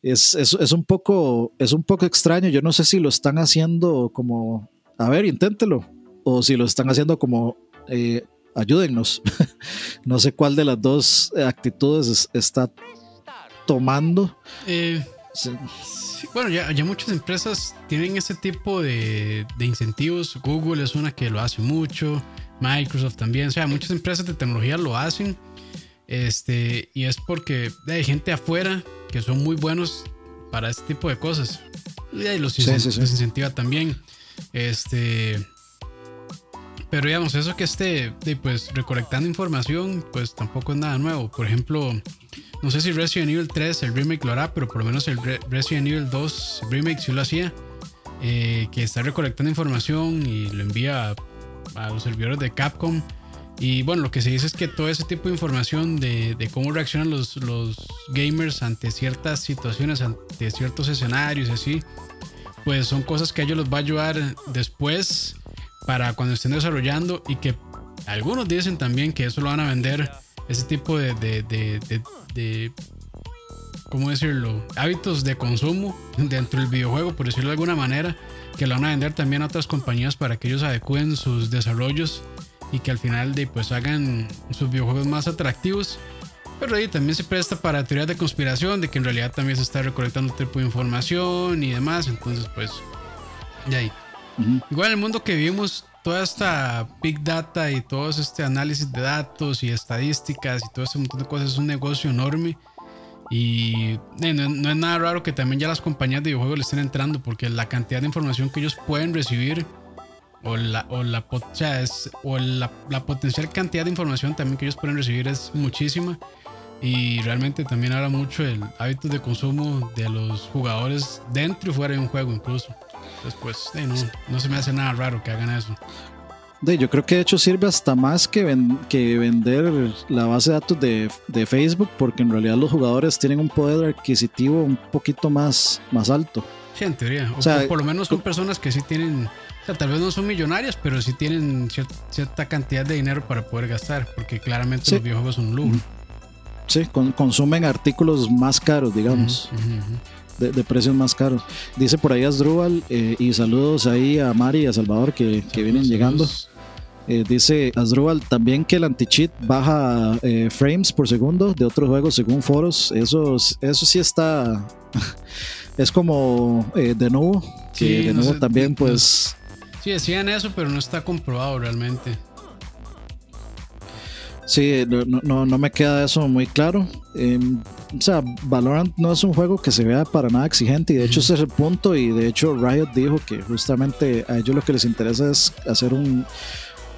S2: es, es, un poco, es un poco extraño. Yo no sé si lo están haciendo como, a ver, inténtelo, o si lo están haciendo como, eh, ayúdennos. no sé cuál de las dos actitudes está tomando.
S1: Eh, bueno, ya, ya, muchas empresas tienen ese tipo de, de, incentivos. Google es una que lo hace mucho, Microsoft también. O sea, muchas empresas de tecnología lo hacen. Este, y es porque hay gente afuera que son muy buenos para este tipo de cosas. Y ahí los, incentiva también. Este. Pero digamos, eso que esté pues recolectando información, pues tampoco es nada nuevo. Por ejemplo, no sé si Resident Evil 3, el remake lo hará, pero por lo menos el Resident Evil 2 remake sí lo hacía. Eh, que está recolectando información y lo envía a, los servidores de Capcom. Y bueno, lo que se dice es que todo ese tipo de información de, cómo reaccionan los, gamers ante ciertas situaciones, ante ciertos escenarios y así, pues son cosas que a ellos los va a ayudar después para cuando estén desarrollando y que algunos dicen también que eso lo van a vender, ese tipo de, de, de, de, ¿cómo decirlo? Hábitos de consumo dentro del videojuego, por decirlo de alguna manera, que lo van a vender también a otras compañías para que ellos adecúen sus desarrollos y que al final de, pues hagan sus videojuegos más atractivos. Pero ahí también se presta para teorías de conspiración, de que en realidad también se está recolectando tipo de información y demás. Entonces, pues, de ahí. Igual en el mundo que vivimos, toda esta big data y todo este análisis de datos y estadísticas y todo ese montón de cosas es un negocio enorme. Y eh, no, es nada raro que también ya las compañías de videojuegos le estén entrando porque la cantidad de información que ellos pueden recibir o la, o la, o la, la potencial cantidad de información también que ellos pueden recibir es muchísima. Y realmente también habla mucho del hábito de consumo de los jugadores dentro y fuera de un juego incluso. Después, no, se me hace nada raro que hagan eso.
S2: De, yo creo que de hecho sirve hasta más que, que vender la base de datos de, de, Facebook, porque en realidad los jugadores tienen un poder adquisitivo un poquito más, más alto.
S1: Sí, en teoría. O, sea, por lo menos son personas que sí tienen, o sea, tal vez no son millonarias, pero sí tienen cierta, cantidad de dinero para poder gastar, porque claramente los videojuegos son un lujo.
S2: Sí, consumen artículos más caros, digamos de, precios más caros. Dice por ahí Asdrúbal eh, y saludos ahí a Mari y a Salvador que, vienen llegando. Eh, dice Asdrúbal también que el anti-cheat baja eh, frames por segundo de otros juegos según foros. Eso, eso sí está. es como de nuevo. Que de nuevo también, pues.
S1: Sí, decían eso, pero no está comprobado realmente.
S2: Sí, no, no, me queda eso muy claro. Em, o sea, Valorant no es un juego que se vea para nada exigente y de hecho ese es el punto y de hecho Riot dijo que justamente a ellos lo que les interesa es hacer un,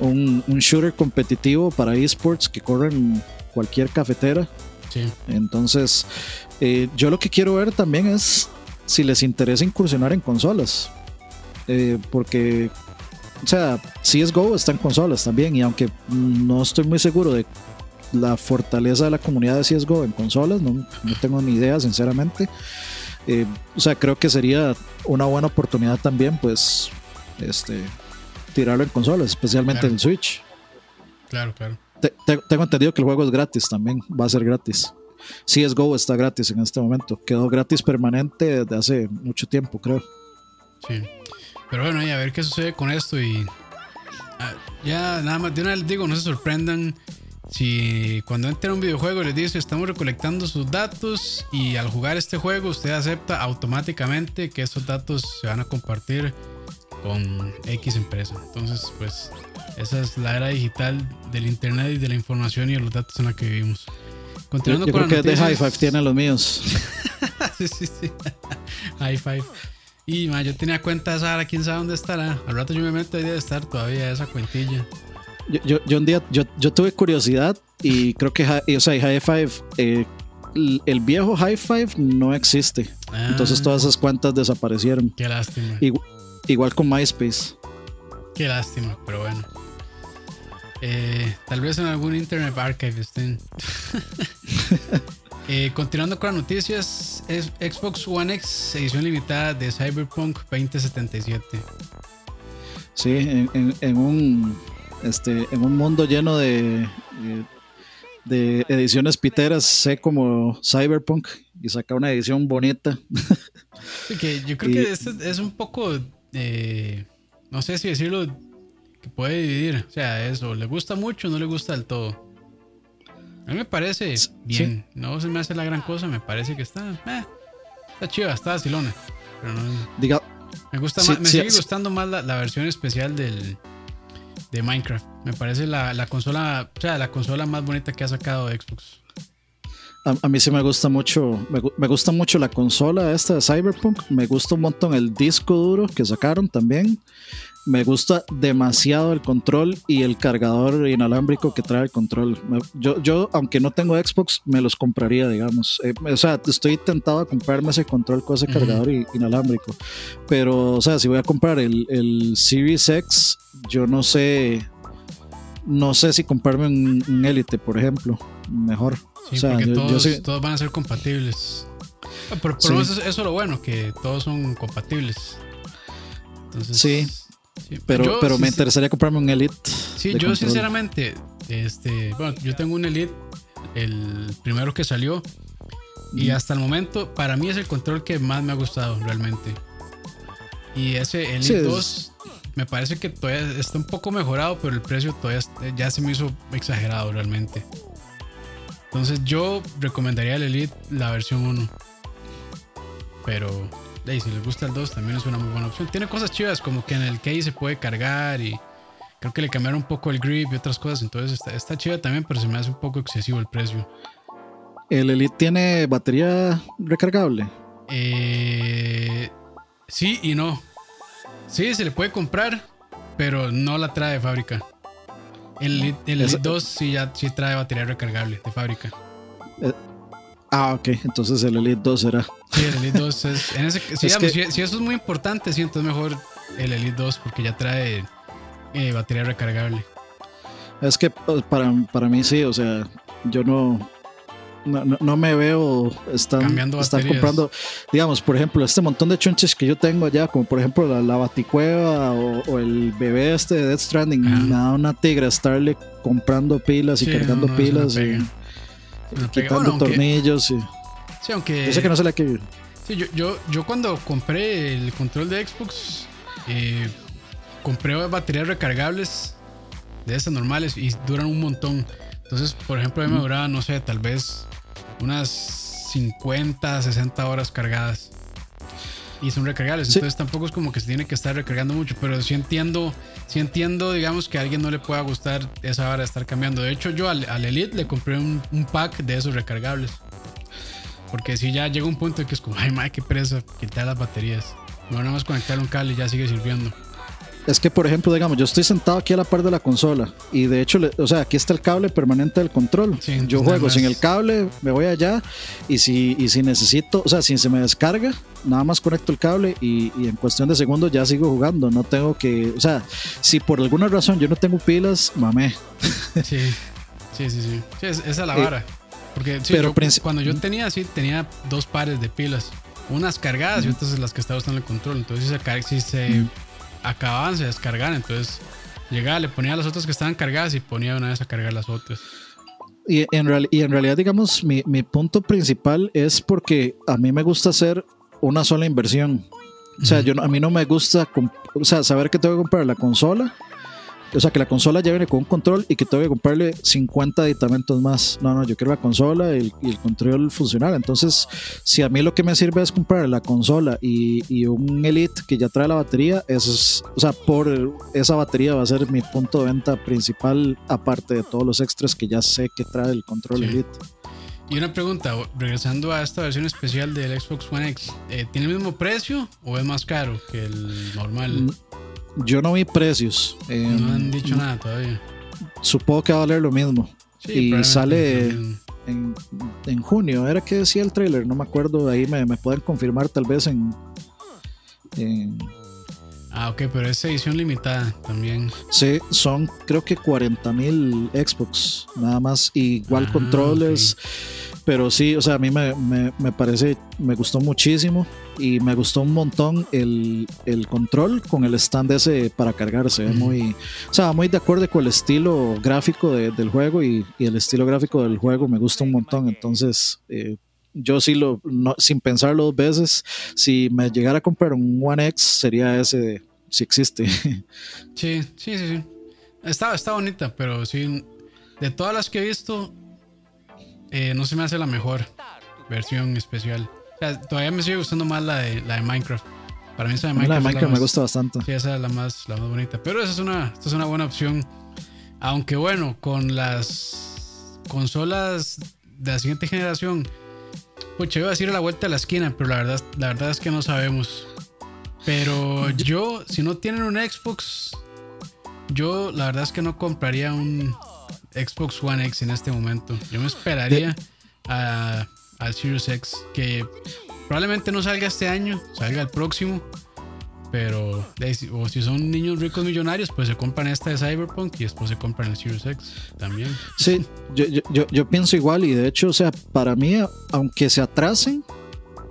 S2: un, shooter competitivo para esports que corren cualquier cafetera. Sí. Entonces, eh, yo lo que quiero ver también es si les interesa incursionar en consolas. Eh, porque o sea, CSGO está en consolas también y aunque no estoy muy seguro de la fortaleza de la comunidad de CSGO en consolas, no, no tengo ni idea sinceramente. Eh, o sea, creo que sería una buena oportunidad también, pues, este, tirarlo en consolas, especialmente en Switch.
S1: Claro, claro.
S2: tengo entendido que el juego es gratis también, va a ser gratis. CSGO está gratis en este momento, quedó gratis permanente desde hace mucho tiempo, creo.
S1: Sí. Pero bueno, y a ver qué sucede con esto y ah, ya nada más de una vez les digo, no se sorprendan si cuando entra un videojuego les dice estamos recolectando sus datos y al jugar este juego usted acepta automáticamente que esos datos se van a compartir con X empresa. Entonces, pues esa es la era digital del internet y de la información y de los datos en la que vivimos.
S2: Continuando con creo que de High Five tiene los míos.
S1: sí, sí, sí. High Five. Y ma, yo tenía cuenta Sara, quién sabe dónde estará. Al rato yo me meto ahí debe estar todavía esa cuentilla.
S2: Yo, yo, un día, yo, yo, tuve curiosidad y creo que, o sea, High Five, eh, el viejo High Five no existe. Entonces todas esas cuentas desaparecieron.
S1: Qué lástima.
S2: Igual, con MySpace.
S1: Qué lástima, pero bueno. Eh, tal vez en algún Internet Archive estén. Eh, continuando con las noticias, es Xbox One X edición limitada de Cyberpunk 2077.
S2: Sí, en, un este, en un mundo lleno de, de ediciones piteras, sé como Cyberpunk y saca una edición bonita.
S1: Sí, que yo creo que este es un poco, eh, no sé si decirlo, que puede dividir. O sea, eso, ¿le gusta mucho o no le gusta del todo? A mí me parece bien. No se me hace la gran cosa, me parece que está. Eh, está chiva, está. Pero no.
S2: Diga.
S1: Me gusta más, me sigue gustando más la, versión especial del, de Minecraft. Me parece la, consola, o sea, la consola más bonita que ha sacado Xbox.
S2: A, mí sí me gusta mucho, me, me, gusta mucho la consola esta de Cyberpunk, me gusta un montón el disco duro que sacaron también me gusta demasiado el control y el cargador inalámbrico que trae el control. Yo, yo aunque no tengo Xbox, me los compraría, digamos. Eh, o sea, estoy tentado a comprarme ese control con ese cargador inalámbrico. Pero, o sea, si voy a comprar el, el Series X, yo no sé. No sé si comprarme un, Elite, por ejemplo. Mejor.
S1: o sea, todos, todos, van a ser compatibles. Ah, por, por eso, es lo bueno, que todos son compatibles.
S2: Entonces, sí pero, pero me interesaría comprarme un Elite.
S1: Sí, yo sinceramente, este, bueno, yo tengo un Elite, el primero que salió. Y hasta el momento, para mí es el control que más me ha gustado realmente. Y ese Elite 2 me parece que todavía está un poco mejorado, pero el precio todavía ya se me hizo exagerado realmente. Entonces yo recomendaría el Elite la versión 1. Pero y si les gusta el 2 también es una muy buena opción. Tiene cosas chivas como que en el case se puede cargar y creo que le cambiaron un poco el grip y otras cosas. Entonces está, está chida también, pero se me hace un poco excesivo el precio.
S2: ¿El Elite tiene batería recargable?
S1: Eh, sí y no. Sí, se le puede comprar, pero no la trae de fábrica. El el Elite 2 sí, ya, sí trae batería recargable de fábrica.
S2: Ah, ok. Entonces el Elite 2 será.
S1: Sí, el Elite 2 es. si, eso es muy importante, sí, entonces mejor el Elite 2 porque ya trae eh, batería recargable.
S2: Es que pues, para, para mí sí, o sea, yo no, no, me veo están, están comprando, digamos, por ejemplo, este montón de chunches que yo tengo allá, como por ejemplo la, la baticueva o, el bebé este de Death Stranding, me da una tigra estarle comprando pilas y cargando pilas. Y, quitando tornillos. Y...
S1: Sí, aunque.
S2: Yo sé que no se la que.
S1: Sí, yo, yo, yo cuando compré el control de Xbox, eh, compré baterías recargables de esas normales y duran un montón. Entonces, por ejemplo, a mí me duraba, no sé, tal vez unas 50, 60 horas cargadas y son recargables. Entonces tampoco es como que se tiene que estar recargando mucho, pero sí entiendo, sí entiendo, digamos, que a alguien no le pueda gustar esa hora de estar cambiando. De hecho, yo al, Elite le compré un, pack de esos recargables. Porque si ya llega un punto en que es como, ay, madre, qué presa, quitar las baterías. No, nada más conectar un cable y ya sigue sirviendo.
S2: Es que, por ejemplo, digamos, yo estoy sentado aquí a la par de la consola y de hecho, o sea, aquí está el cable permanente del control. yo juego sin el cable, me voy allá y si, y si necesito, o sea, si se me descarga, nada más conecto el cable y, en cuestión de segundos ya sigo jugando. No tengo que, o sea, si por alguna razón yo no tengo pilas, mamé.
S1: Sí, sí, sí, sí. esa es la vara. Porque pero cuando yo tenía así, tenía dos pares de pilas. Unas cargadas y otras las que estaba usando el control. Entonces, si se, acababan, se descargaban. Entonces llegaba, le ponía las otras que estaban cargadas y ponía una vez a cargar las otras.
S2: Y en, y en realidad, digamos, mi, mi, punto principal es porque a mí me gusta hacer una sola inversión. O sea, yo, a mí no me gusta o sea, saber que tengo que comprar la consola o sea, que la consola ya viene con un control y que tengo que comprarle 50 aditamentos más. No, no, yo quiero la consola y, el control funcional. Entonces, si a mí lo que me sirve es comprar la consola y, un Elite que ya trae la batería, eso es, o sea, por esa batería va a ser mi punto de venta principal, aparte de todos los extras que ya sé que trae el control Elite.
S1: Y una pregunta, regresando a esta versión especial del Xbox One X, eh, ¿tiene el mismo precio o es más caro que el normal?
S2: Yo no vi precios.
S1: no han dicho nada todavía.
S2: Supongo que va a valer lo mismo. y sale en, en, junio. Era que decía el trailer, no me acuerdo. Ahí me, me pueden confirmar tal vez en,
S1: Ah, ok, pero es edición limitada también.
S2: Sí, son creo que 40 mil Xbox, nada más. Igual ah, controles. pero sí, o sea, a mí me, me, parece, me gustó muchísimo y me gustó un montón el, el control con el stand ese para cargarse. muy, o sea, muy de acuerdo con el estilo gráfico del juego y, y, el estilo gráfico del juego me gusta un montón. Entonces, eh, yo sí lo, sin pensarlo dos veces, si me llegara a comprar un One X, sería ese, si existe.
S1: Sí, sí, sí, sí. Está, está bonita, pero sí, de todas las que he visto, eh, no se me hace la mejor versión especial. Todavía me sigue gustando más la de, la de Minecraft. Para mí esa de Minecraft,
S2: la de Minecraft me gusta bastante.
S1: Sí, esa es la más, la más bonita. Pero esa es una, esta es una buena opción. Aunque bueno, con las consolas de la siguiente generación pues iba a decir a la vuelta de la esquina, pero la verdad, la verdad es que no sabemos. Pero yo, si no tienen un Xbox, yo la verdad es que no compraría un Xbox One X en este momento. Yo me esperaría al Series X, que probablemente no salga este año, salga el próximo. Pero, o si son niños ricos millonarios, pues se compran esta de Cyberpunk y después se compran el Series X también.
S2: Sí, yo, yo, pienso igual y de hecho, o sea, para mí, aunque se atrasen,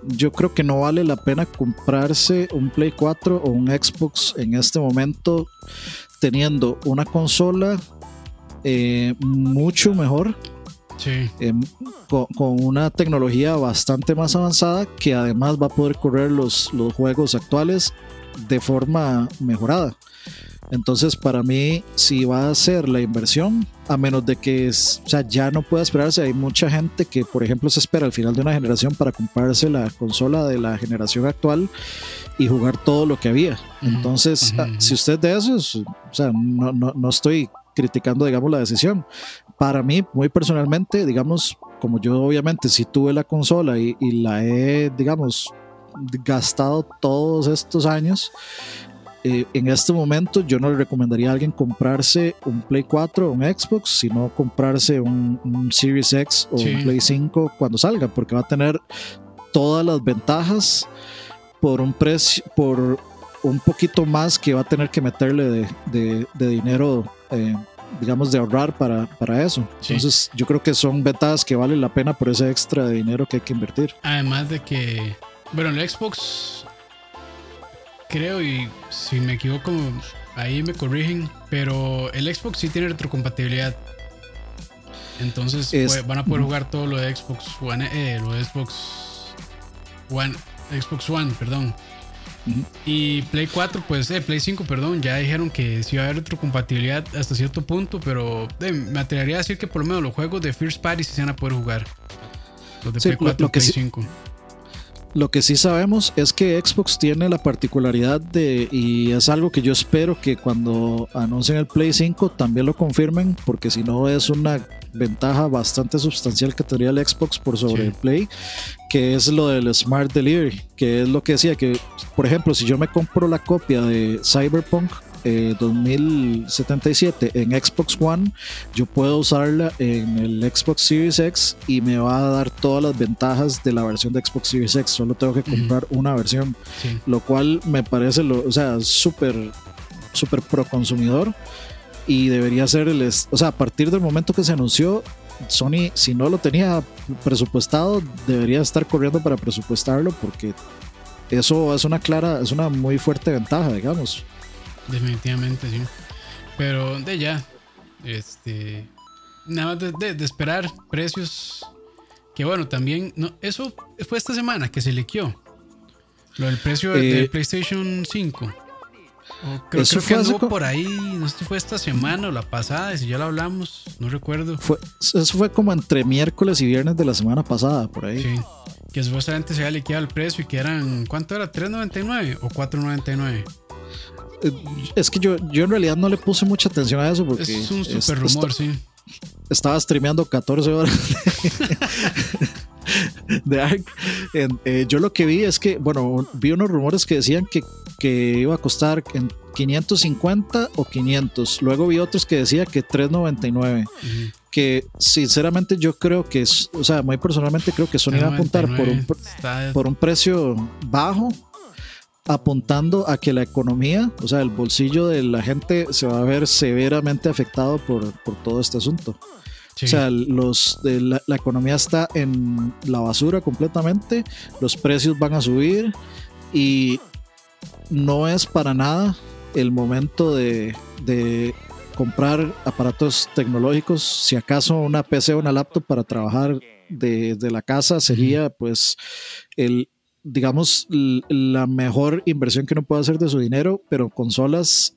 S2: yo creo que no vale la pena comprarse un Play 4 o un Xbox en este momento teniendo una consola eh, mucho mejor.
S1: Sí.
S2: Eh, con, con, una tecnología bastante más avanzada que además va a poder correr los, los juegos actuales de forma mejorada. Entonces, para mí, si va a ser la inversión, a menos de que sea, ya no pueda esperarse, hay mucha gente que, por ejemplo, se espera al final de una generación para comprarse la consola de la generación actual y jugar todo lo que había. Entonces, ah, si usted de eso, o sea, no, no, no estoy criticando, digamos, la decisión. Para mí, muy personalmente, digamos, como yo obviamente si tuve la consola y, y la he, digamos, gastado todos estos años, eh, en este momento yo no le recomendaría a alguien comprarse un Play 4 o un Xbox, sino comprarse un, Series X o un Play 5 cuando salga, porque va a tener todas las ventajas por un precio, por un poquito más que va a tener que meterle de, dinero, eh, digamos, de ahorrar para, para eso. Entonces yo creo que son ventajas que valen la pena por ese extra de dinero que hay que invertir.
S1: Además de que bueno, el Xbox, creo, y si me equivoco, ahí me corrigen, pero el Xbox sí tiene retrocompatibilidad. Entonces pues, van a poder jugar todo lo de Xbox One, eh, lo de Xbox One, Xbox One, perdón. Y Play 4, pues, eh, Play 5, perdón, ya dijeron que sí va a haber retrocompatibilidad hasta cierto punto, pero eh, me atrevería a decir que por lo menos los juegos de First Party sí se van a poder jugar. Los de Play 4 y Play 5.
S2: Lo que sí sabemos es que Xbox tiene la particularidad de, y es algo que yo espero que cuando anuncien el Play 5 también lo confirmen, porque si no es una ventaja bastante sustancial que tendría el Xbox por sobre el Play, que es lo del Smart Delivery, que es lo que decía que, por ejemplo, si yo me compro la copia de Cyberpunk 2077 eh, en Xbox One, yo puedo usarla en el Xbox Series X y me va a dar todas las ventajas de la versión de Xbox Series X. Solo tengo que comprar una versión, lo cual me parece, lo, o sea, súper, súper pro consumidor y debería ser el, o sea, a partir del momento que se anunció, Sony, si no lo tenía presupuestado, debería estar corriendo para presupuestarlo porque eso es una clara, es una muy fuerte ventaja, digamos.
S1: Definitivamente, sí. Pero de ya, este, nada más de, esperar precios. Que bueno, también, no, eso fue esta semana que se liqueó. Lo del precio eh, PlayStation 5. Creo, que fue por ahí, no sé si fue esta semana o la pasada, si ya lo hablamos, no recuerdo.
S2: Fue, eso fue como entre miércoles y viernes de la semana pasada, por ahí. Sí,
S1: que supuestamente se había liqueado el precio y que eran, ¿cuánto era? ¿3.99 o 4.99?
S2: Eh, es que yo, yo en realidad no le puse mucha atención a eso porque.
S1: Es un super rumor, sí.
S2: Estaba streameando 14 horas de, Ark. Eh, yo lo que vi es que, bueno, vi unos rumores que decían que, que iba a costar en 550 o 500. Luego vi otros que decían que 399. Que sinceramente yo creo que es, o sea, muy personalmente creo que Sony va a apuntar por un, por un precio bajo apuntando a que la economía, o sea, el bolsillo de la gente se va a ver severamente afectado por, todo este asunto. O sea, los de la, economía está en la basura completamente, los precios van a subir y no es para nada el momento de, de comprar aparatos tecnológicos, si acaso una PC o una laptop para trabajar de, la casa sería pues el, digamos, la mejor inversión que uno puede hacer de su dinero, pero consolas,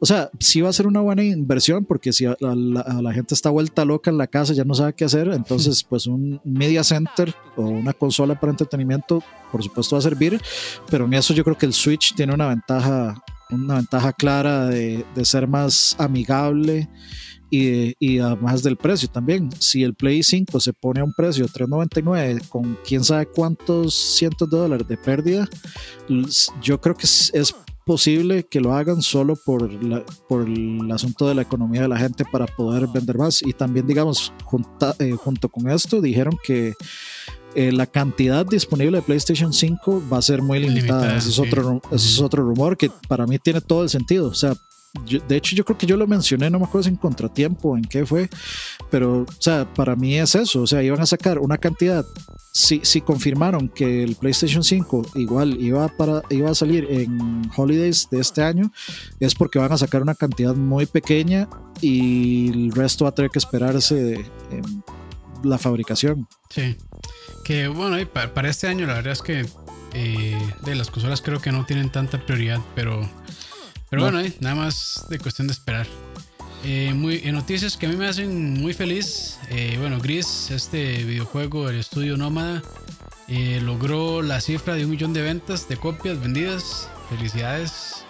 S2: o sea, sí va a ser una buena inversión porque si a la, gente está vuelta loca en la casa, ya no sabe qué hacer, entonces pues un media center o una consola para entretenimiento, por supuesto va a servir, pero en eso yo creo que el Switch tiene una ventaja, una ventaja clara de, de ser más amigable y, además del precio también. Si el Play 5 se pone a un precio de 3.99 con quién sabe cuántos cientos de dólares de pérdida, yo creo que es, posible que lo hagan solo por, por el asunto de la economía de la gente para poder vender más. Y también, digamos, eh, junto con esto, dijeron que eh, la cantidad disponible de PlayStation 5 va a ser muy limitada. ese, es otro, ese es otro rumor que para mí tiene todo el sentido. O sea, de hecho, yo creo que yo lo mencioné, no me acuerdo si en contratiempo, en qué fue, pero, o sea, para mí es eso, o sea, iban a sacar una cantidad, si, si confirmaron que el PlayStation 5 igual iba, para, iba a salir en Holidays de este año, es porque van a sacar una cantidad muy pequeña y el resto va a tener que esperarse de, la fabricación.
S1: Sí, que bueno, para, este año la verdad es que eh, de las consolas creo que no tienen tanta prioridad, pero pero bueno, eh, nada más de cuestión de esperar. Eh, muy, noticias que a mí me hacen muy feliz. Eh, bueno, Gris, este videojuego del estudio Nómada, logró la cifra de un millón de ventas, de copias vendidas. Felicidades.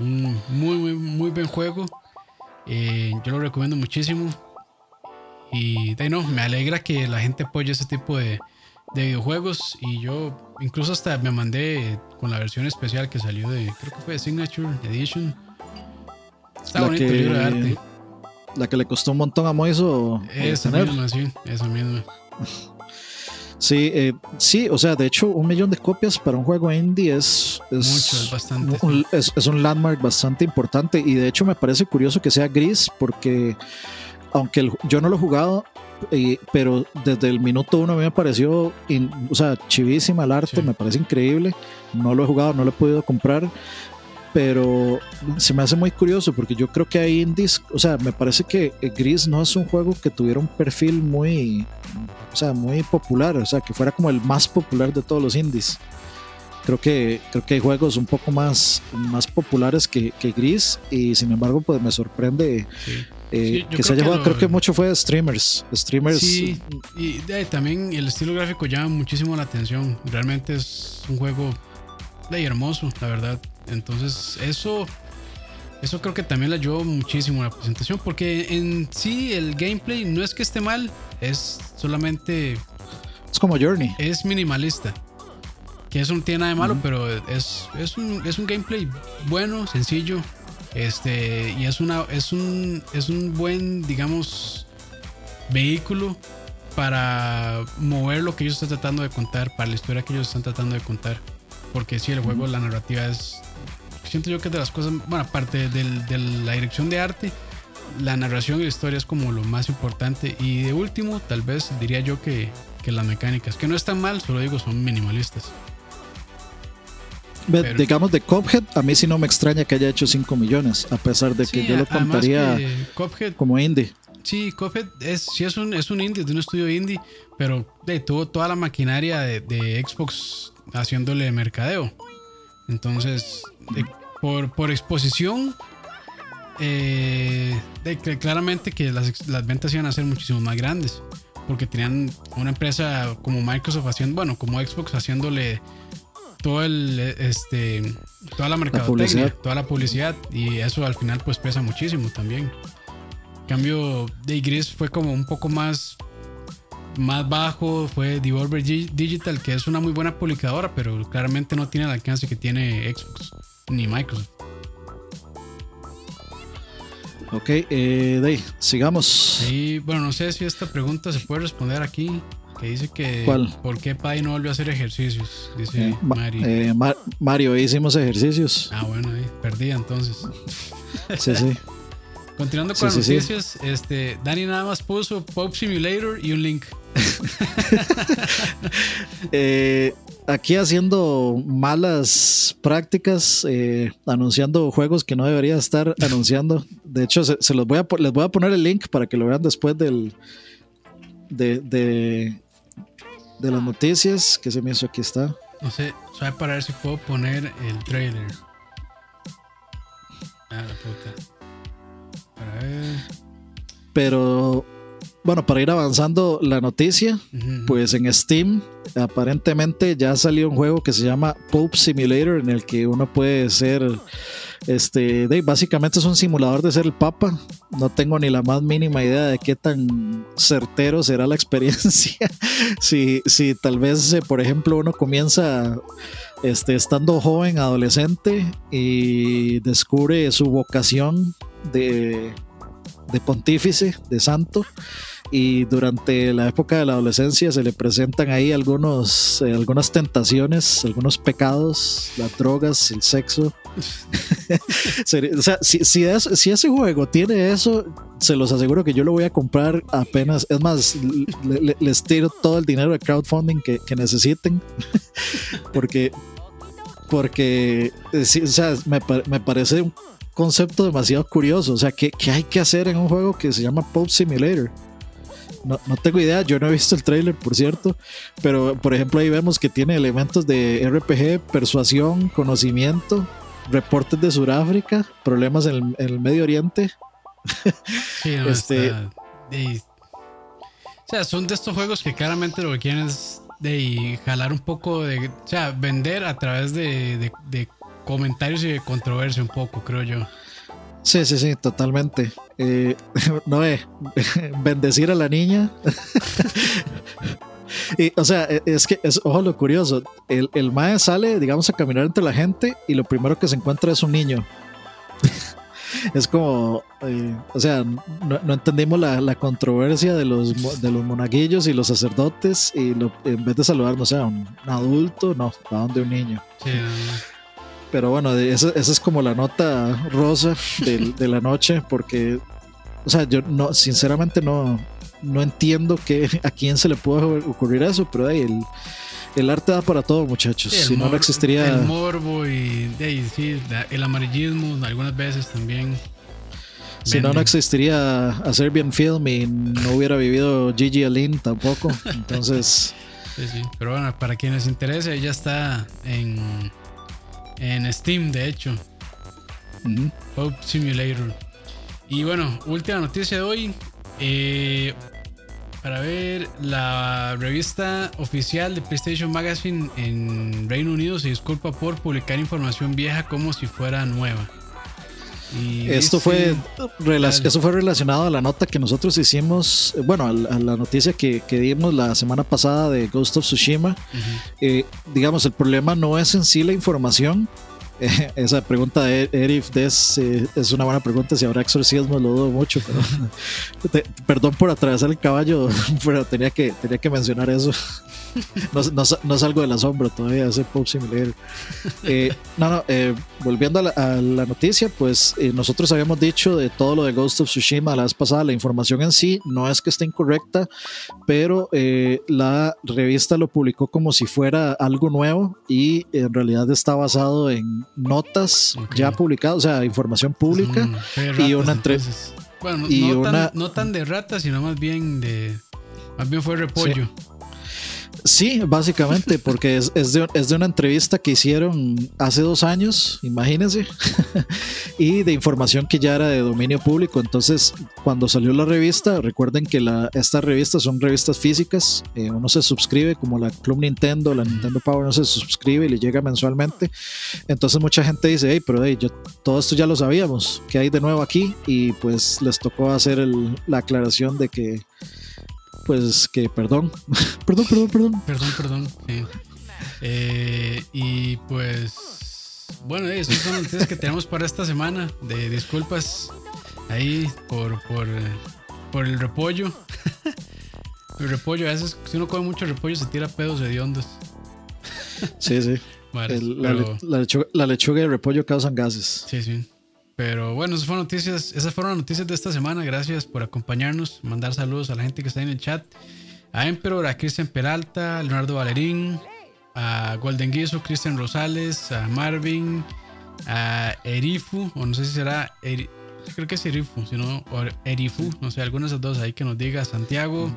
S1: Un muy, muy, muy buen juego. yo lo recomiendo muchísimo. Y de no, me alegra que la gente apoye ese tipo de, de videojuegos y yo incluso hasta me mandé con la versión especial que salió de, creo que fue Signature Edition.
S2: Está la bonito que, el libro de arte. La que le costó un montón a Moiso.
S1: Esa misma, sí, esa misma.
S2: Sí, eh, sí, o sea, de hecho, un millón de copias para un juego indie es,
S1: es, bastante,
S2: un, es, un landmark bastante importante. Y de hecho, me parece curioso que sea gris, porque aunque yo no lo he jugado, pero desde el minuto uno a mí me pareció, o sea, chivísima el arte, me parece increíble. No lo he jugado, no lo he podido comprar, pero se me hace muy curioso porque yo creo que hay indies, o sea, me parece que Gris no es un juego que tuviera un perfil muy, o sea, muy popular, o sea, que fuera como el más popular de todos los indies. Creo que, creo que hay juegos un poco más, más populares que, que Gris y sin embargo pues me sorprende eh, que se haya jugado, creo que mucho fue de streamers. Streamers.
S1: Sí, y también el estilo gráfico llama muchísimo la atención. Realmente es un juego de hermoso, la verdad. Entonces, eso. Eso creo que también le ayudó muchísimo a la presentación. Porque en sí el gameplay no es que esté mal. Es solamente.
S2: Es como Journey.
S1: Es minimalista. Que eso no tiene nada de malo, pero es, es, un, es un gameplay bueno, sencillo, este, y es una es un es un buen, digamos, vehículo para mover lo que ellos están tratando de contar, para la historia que ellos están tratando de contar. Porque si el juego, la narrativa es. Siento yo que es de las cosas. Bueno, aparte de la dirección de arte, la narración y la historia es como lo más importante. Y de último, tal vez diría yo que, que las mecánicas, que no están mal, solo digo, son minimalistas
S2: digamos de Cophead, a mí sí no me extraña que haya hecho 5 millones, a pesar de que yo lo contaría como indie.
S1: Sí, Cophead es, sí es un, es un indie, de un estudio indie, pero tuvo toda la maquinaria de, Xbox haciéndole mercadeo. Entonces, por, por exposición, eh, claramente que las, las ventas iban a ser muchísimo más grandes porque tenían una empresa como Microsoft haciendo, bueno, como Xbox haciéndole todo el este toda la mercadotecnia, toda la publicidad y eso al final pues pesa muchísimo también. En cambio, de Gris fue como un poco más más bajo, fue Devolver Digital, que es una muy buena publicadora, pero claramente no tiene el alcance que tiene Xbox ni Microsoft.
S2: Ok, eh, sigamos.
S1: Sí, bueno, no sé si esta pregunta se puede responder aquí que dice que ¿por qué Pai no volvió a hacer ejercicios? Dice
S2: eh, Mario. Eh, Mario, hicimos ejercicios.
S1: Ah, bueno, perdí entonces.
S2: sí, sí.
S1: Continuando con las noticias, este, Dani nada más puso Pop Simulator y un link.
S2: eh, aquí haciendo malas prácticas, eh, anunciando juegos que no debería estar anunciando. De hecho, se, los voy a, les voy a poner el link para que lo vean después del de, de, de las noticias que se me hizo aquí está.
S1: No sé, sabe para ver si puedo poner el trailer. Ah, la puta. Para ver.
S2: Pero bueno, para ir avanzando la noticia, pues en Steam aparentemente ya salió un juego que se llama Pope Simulator en el que uno puede ser, este, básicamente es un simulador de ser el Papa. No tengo ni la más mínima idea de qué tan certero será la experiencia. si, si tal vez, eh, por ejemplo, uno comienza este, estando joven, adolescente y descubre su vocación de de pontífice, de santo, y durante la época de la adolescencia se le presentan ahí algunos, eh, algunas tentaciones, algunos pecados, las drogas, el sexo. o sea, si, si, ese juego tiene eso, se los aseguro que yo lo voy a comprar apenas. Es más, les tiro todo el dinero de crowdfunding que, necesiten. porque, porque eh, o sea, me, me parece un concepto demasiado curioso. O sea, ¿qué, hay que hacer en un juego que se llama Pop Simulator? No, tengo idea, yo no he visto el trailer, por cierto, pero por ejemplo ahí vemos que tiene elementos de RPG, persuasión, conocimiento, reportes de Sudáfrica, problemas en el, Medio Oriente.
S1: Sí, este, o sea, son de estos juegos que claramente lo que quieren es de jalar un poco de, o sea, vender a través de comentarios y de controversia un poco, creo yo.
S2: Sí, sí, sí, totalmente. Eh, no es bendecir a la niña. y, o sea, e, es que es, ojo lo curioso. El, el Mae sale, digamos, a caminar entre la gente y lo primero que se encuentra es un niño. es como, eh, o sea, no, entendimos la, la, controversia de los, de los monaguillos y los sacerdotes y lo, en vez de saludarnos a un, adulto, no, a donde un niño. Sí, pero bueno, esa, es como la nota rosa de, la noche, porque, o sea, yo no, sinceramente no, no entiendo que, a quién se le puede ocurrir eso, pero ahí el, el arte da para todo, muchachos. si no, no existiría.
S1: El morbo y, el amarillismo, algunas veces también.
S2: Si no, no existiría a Serbian Film y no hubiera vivido Gigi Alin tampoco. Entonces.
S1: Sí, sí. Pero bueno, para quienes interese, ya está en en Steam, de hecho. Hope Simulator. Y bueno, última noticia de hoy. Eh, para ver, la revista oficial de PlayStation Magazine en Reino Unido se disculpa por publicar información vieja como si fuera nueva.
S2: Esto fue, eso fue relacionado a la nota que nosotros hicimos, bueno, a, la noticia que, dimos la semana pasada de Ghost of Tsushima. Eh, digamos, el problema no es en sí la información, esa pregunta de Erif Des eh, es una buena pregunta. Si habrá exorcismo, lo dudo mucho. Pero perdón por atravesar el caballo, pero tenía que, tenía que mencionar eso. No, no, salgo de la sombra todavía, ese Pop Simulator. Eh, no, no, eh, volviendo a la, noticia, pues nosotros habíamos dicho de todo lo de Ghost of Tsushima la vez pasada. La información en sí no es que esté incorrecta, pero la revista lo publicó como si fuera algo nuevo y en realidad está basado en notas ya publicadas, o sea, información pública y una
S1: entrevista. Bueno, y no, una, tan, no tan de ratas, sino más bien de. Más bien fue repollo.
S2: Sí, básicamente, porque es, es, de, es, de, una entrevista que hicieron hace dos años, imagínense, y de información que ya era de dominio público. Entonces, cuando salió la revista, recuerden que la, estas revistas son revistas físicas, eh, uno se suscribe, como la Club Nintendo, la Nintendo Power, uno se suscribe y le llega mensualmente. Entonces, mucha gente dice, hey, pero hey, yo, todo esto ya lo sabíamos, ¿qué hay de nuevo aquí? Y pues les tocó hacer el, la aclaración de que pues que perdón, perdón, perdón, perdón.
S1: Perdón, perdón. Eh, y pues, bueno, esas son las noticias que tenemos para esta semana. De disculpas ahí por, por, por el repollo. el repollo, a veces si uno come mucho repollo se tira pedos hediondos.
S2: sí, sí. la, lechuga, la, lechuga, y el repollo causan gases.
S1: Sí, sí. Pero bueno, esas fueron noticias, esas fueron las noticias de esta semana. Gracias por acompañarnos, mandar saludos a la gente que está en el chat. A Emperor, a Cristian Peralta, Leonardo Valerín, a Golden Guiso, Cristian Rosales, a Marvin, a Erifu, o no sé si será, creo que es Erifu, si no, o Erifu, no sé, algunos de esos dos ahí que nos diga, Santiago,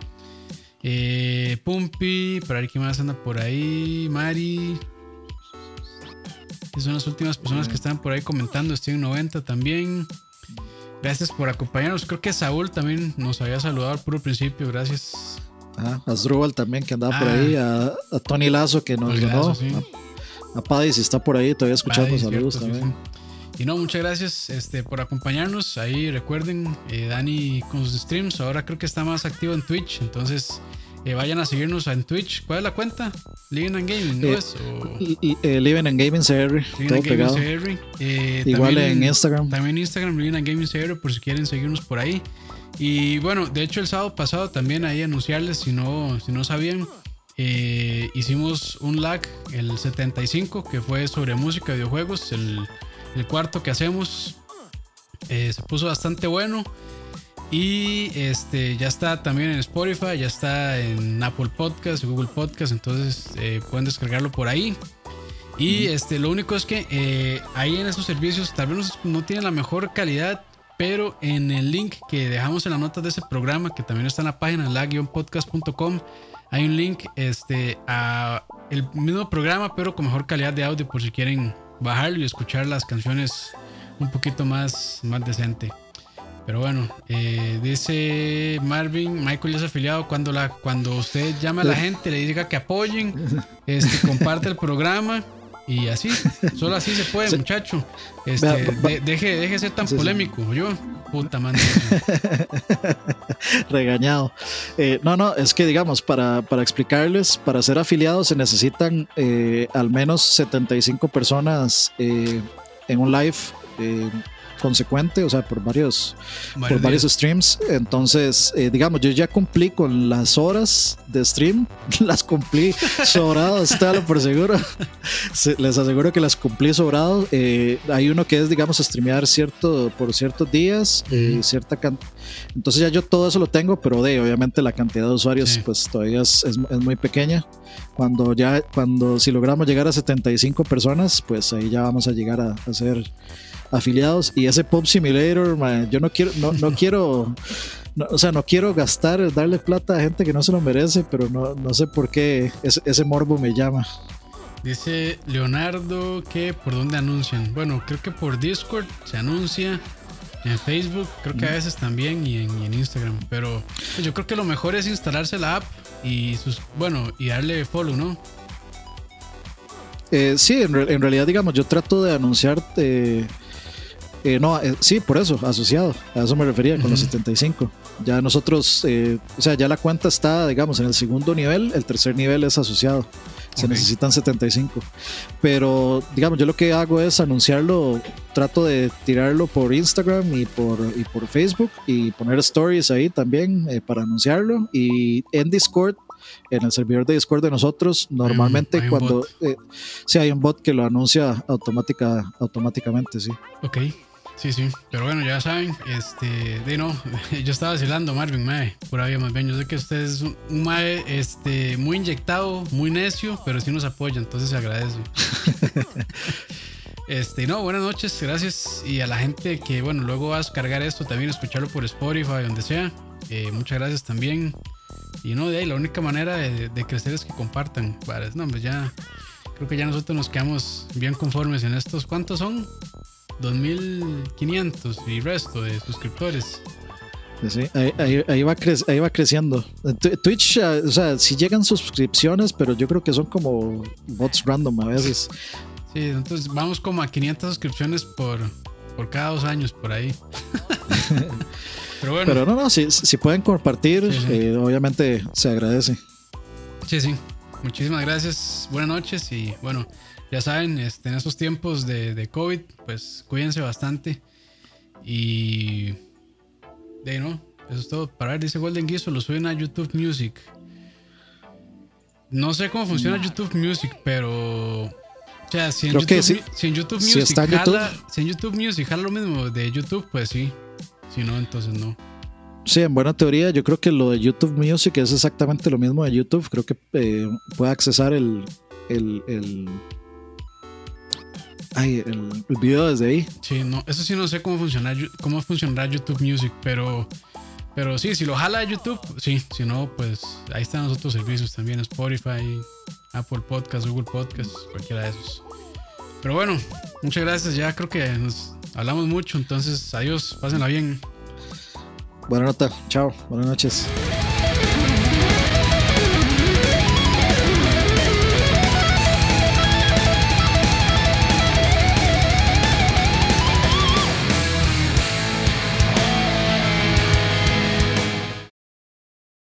S1: eh, Pumpi, por ahí que más anda por ahí, Mari. Son las últimas personas que están por ahí comentando, estoy en 90 también. Gracias por acompañarnos. Creo que Saúl también nos había saludado al puro principio. Gracias
S2: a Asdrúbal también que andaba por ahí, a, Tony Lazo que nos donó, a, Paddy si está por ahí todavía escuchando, saludos también.
S1: Y no, muchas gracias este, por acompañarnos. Ahí recuerden, eh, Dani con sus streams, ahora creo que está más activo en Twitch, entonces eh, vayan a seguirnos en Twitch. ¿Cuál es la cuenta? Living and Gaming, ¿no eh, es?
S2: Living and Gaming CR, todo pegado. Igual en Instagram.
S1: También en Instagram, Living and Gaming CR, por si quieren seguirnos por ahí. Y bueno, de hecho el sábado pasado también ahí anunciarles, si no, si no sabían, eh, hicimos un lag, el 75, que fue sobre música y videojuegos, el, cuarto que hacemos. Eh, se puso bastante bueno. Y este ya está también en Spotify, ya está en Apple Podcast, Google Podcast, entonces eh, pueden descargarlo por ahí. Y este, lo único es que ahí en esos servicios tal vez no, no tiene la mejor calidad pero en el link que dejamos en la nota de ese programa, que también está en la página la-podcast.com, hay un link este, a el mismo programa, pero con mejor calidad de audio por si quieren bajarlo y escuchar las canciones un poquito más, más decente. Pero bueno, eh, dice Marvin, Michael es afiliado. Cuando, la, cuando usted llama a la gente, le diga que apoyen, este, comparte el programa y así, solo así se puede, muchacho. Este, deje, deje ser tan polémico, yo. Puta madre.
S2: Regañado. Eh, no, no, es que digamos, para, para explicarles, para ser afiliados se necesitan eh, al menos 75 personas eh, en un live consecuente, o sea, por varios, por varios streams. Entonces, eh, digamos, yo ya cumplí con las horas de stream, las cumplí sobradas, tal por seguro. Les aseguro que las cumplí sobradas. Eh, hay uno que es, digamos, streamear cierto, por ciertos días, y cierta cantidad. Entonces ya yo todo eso lo tengo, pero de obviamente la cantidad de usuarios pues todavía es, es, muy pequeña. Cuando ya, cuando si logramos llegar a 75 personas, pues ahí ya vamos a llegar a, a ser afiliados. Y ese Pop Simulator, yo no quiero, no, no quiero, o sea, no quiero gastar, darle plata a gente que no se lo merece, pero no, no sé por qué ese, ese morbo me llama.
S1: Dice Leonardo que por dónde anuncian. Bueno, creo que por Discord se anuncia. En Facebook, creo que a veces también y en, Instagram. Pero yo creo que lo mejor es instalarse la app y sus, bueno, y darle follow, ¿no?
S2: Eh, sí, en, realidad, digamos, yo trato de anunciarte eh, no, eh, sí, por eso, asociado. A eso me refería con los 75. Ya nosotros, eh, o sea, ya la cuenta está, digamos, en el segundo nivel, el tercer nivel es asociado. Se necesitan 75. Pero, digamos, yo lo que hago es anunciarlo, trato de tirarlo por Instagram y por, y por Facebook y poner stories ahí también para anunciarlo. Y en Discord en el servidor de Discord de nosotros, normalmente cuando eh, sí hay un bot que lo anuncia automática, automáticamente, sí.
S1: Ok. Sí, sí, pero bueno, ya saben, este, de no, yo estaba vacilando Marvin, mae, por ahí más bien, yo sé que usted es un, mae, este, muy inyectado, muy necio, pero sí nos apoya, entonces se agradece. este, no, buenas noches, gracias, y a la gente que, bueno, luego vas a cargar esto, también escucharlo por Spotify, donde sea, eh, muchas gracias también, y no, de ahí, la única manera de, crecer es que compartan, no, pues ya, creo que ya nosotros nos quedamos bien conformes en estos, ¿cuántos son? 2500 y resto de suscriptores.
S2: Sí, ahí, va ahí va creciendo. Twitch, ah, o sea, si llegan suscripciones, pero yo creo que son como bots random a veces.
S1: Sí, entonces vamos como a 500 suscripciones por, por cada dos años, por ahí.
S2: pero bueno. Pero no, no, si, si pueden compartir, eh, obviamente se agradece.
S1: Sí, sí. Muchísimas gracias. Buenas noches y bueno, ya saben, este, en estos tiempos de, de, COVID, pues cuídense bastante. Y de no, eso es todo. Para ver, dice Golden Guiso, lo suben a YouTube Music. No sé cómo funciona YouTube Music, pero sea, si en, YouTube, si, en YouTube Music está jala, si en YouTube Music jala lo mismo de YouTube, pues sí. Si no, entonces no.
S2: Sí, en buena teoría, yo creo que lo de YouTube Music es exactamente lo mismo de YouTube. Creo que eh, puede accesar el, el, el, ay, el, video desde ahí.
S1: Sí, no, eso sí no sé cómo funcionar, cómo funcionará YouTube Music, pero, pero sí, si lo jala YouTube, sí, si no, pues ahí están los otros servicios también, Spotify, Apple Podcast, Google Podcast, cualquiera de esos. Pero bueno, muchas gracias, ya creo que nos hablamos mucho, entonces adiós, pásenla bien.
S2: Buenas noches, chao, buenas noches.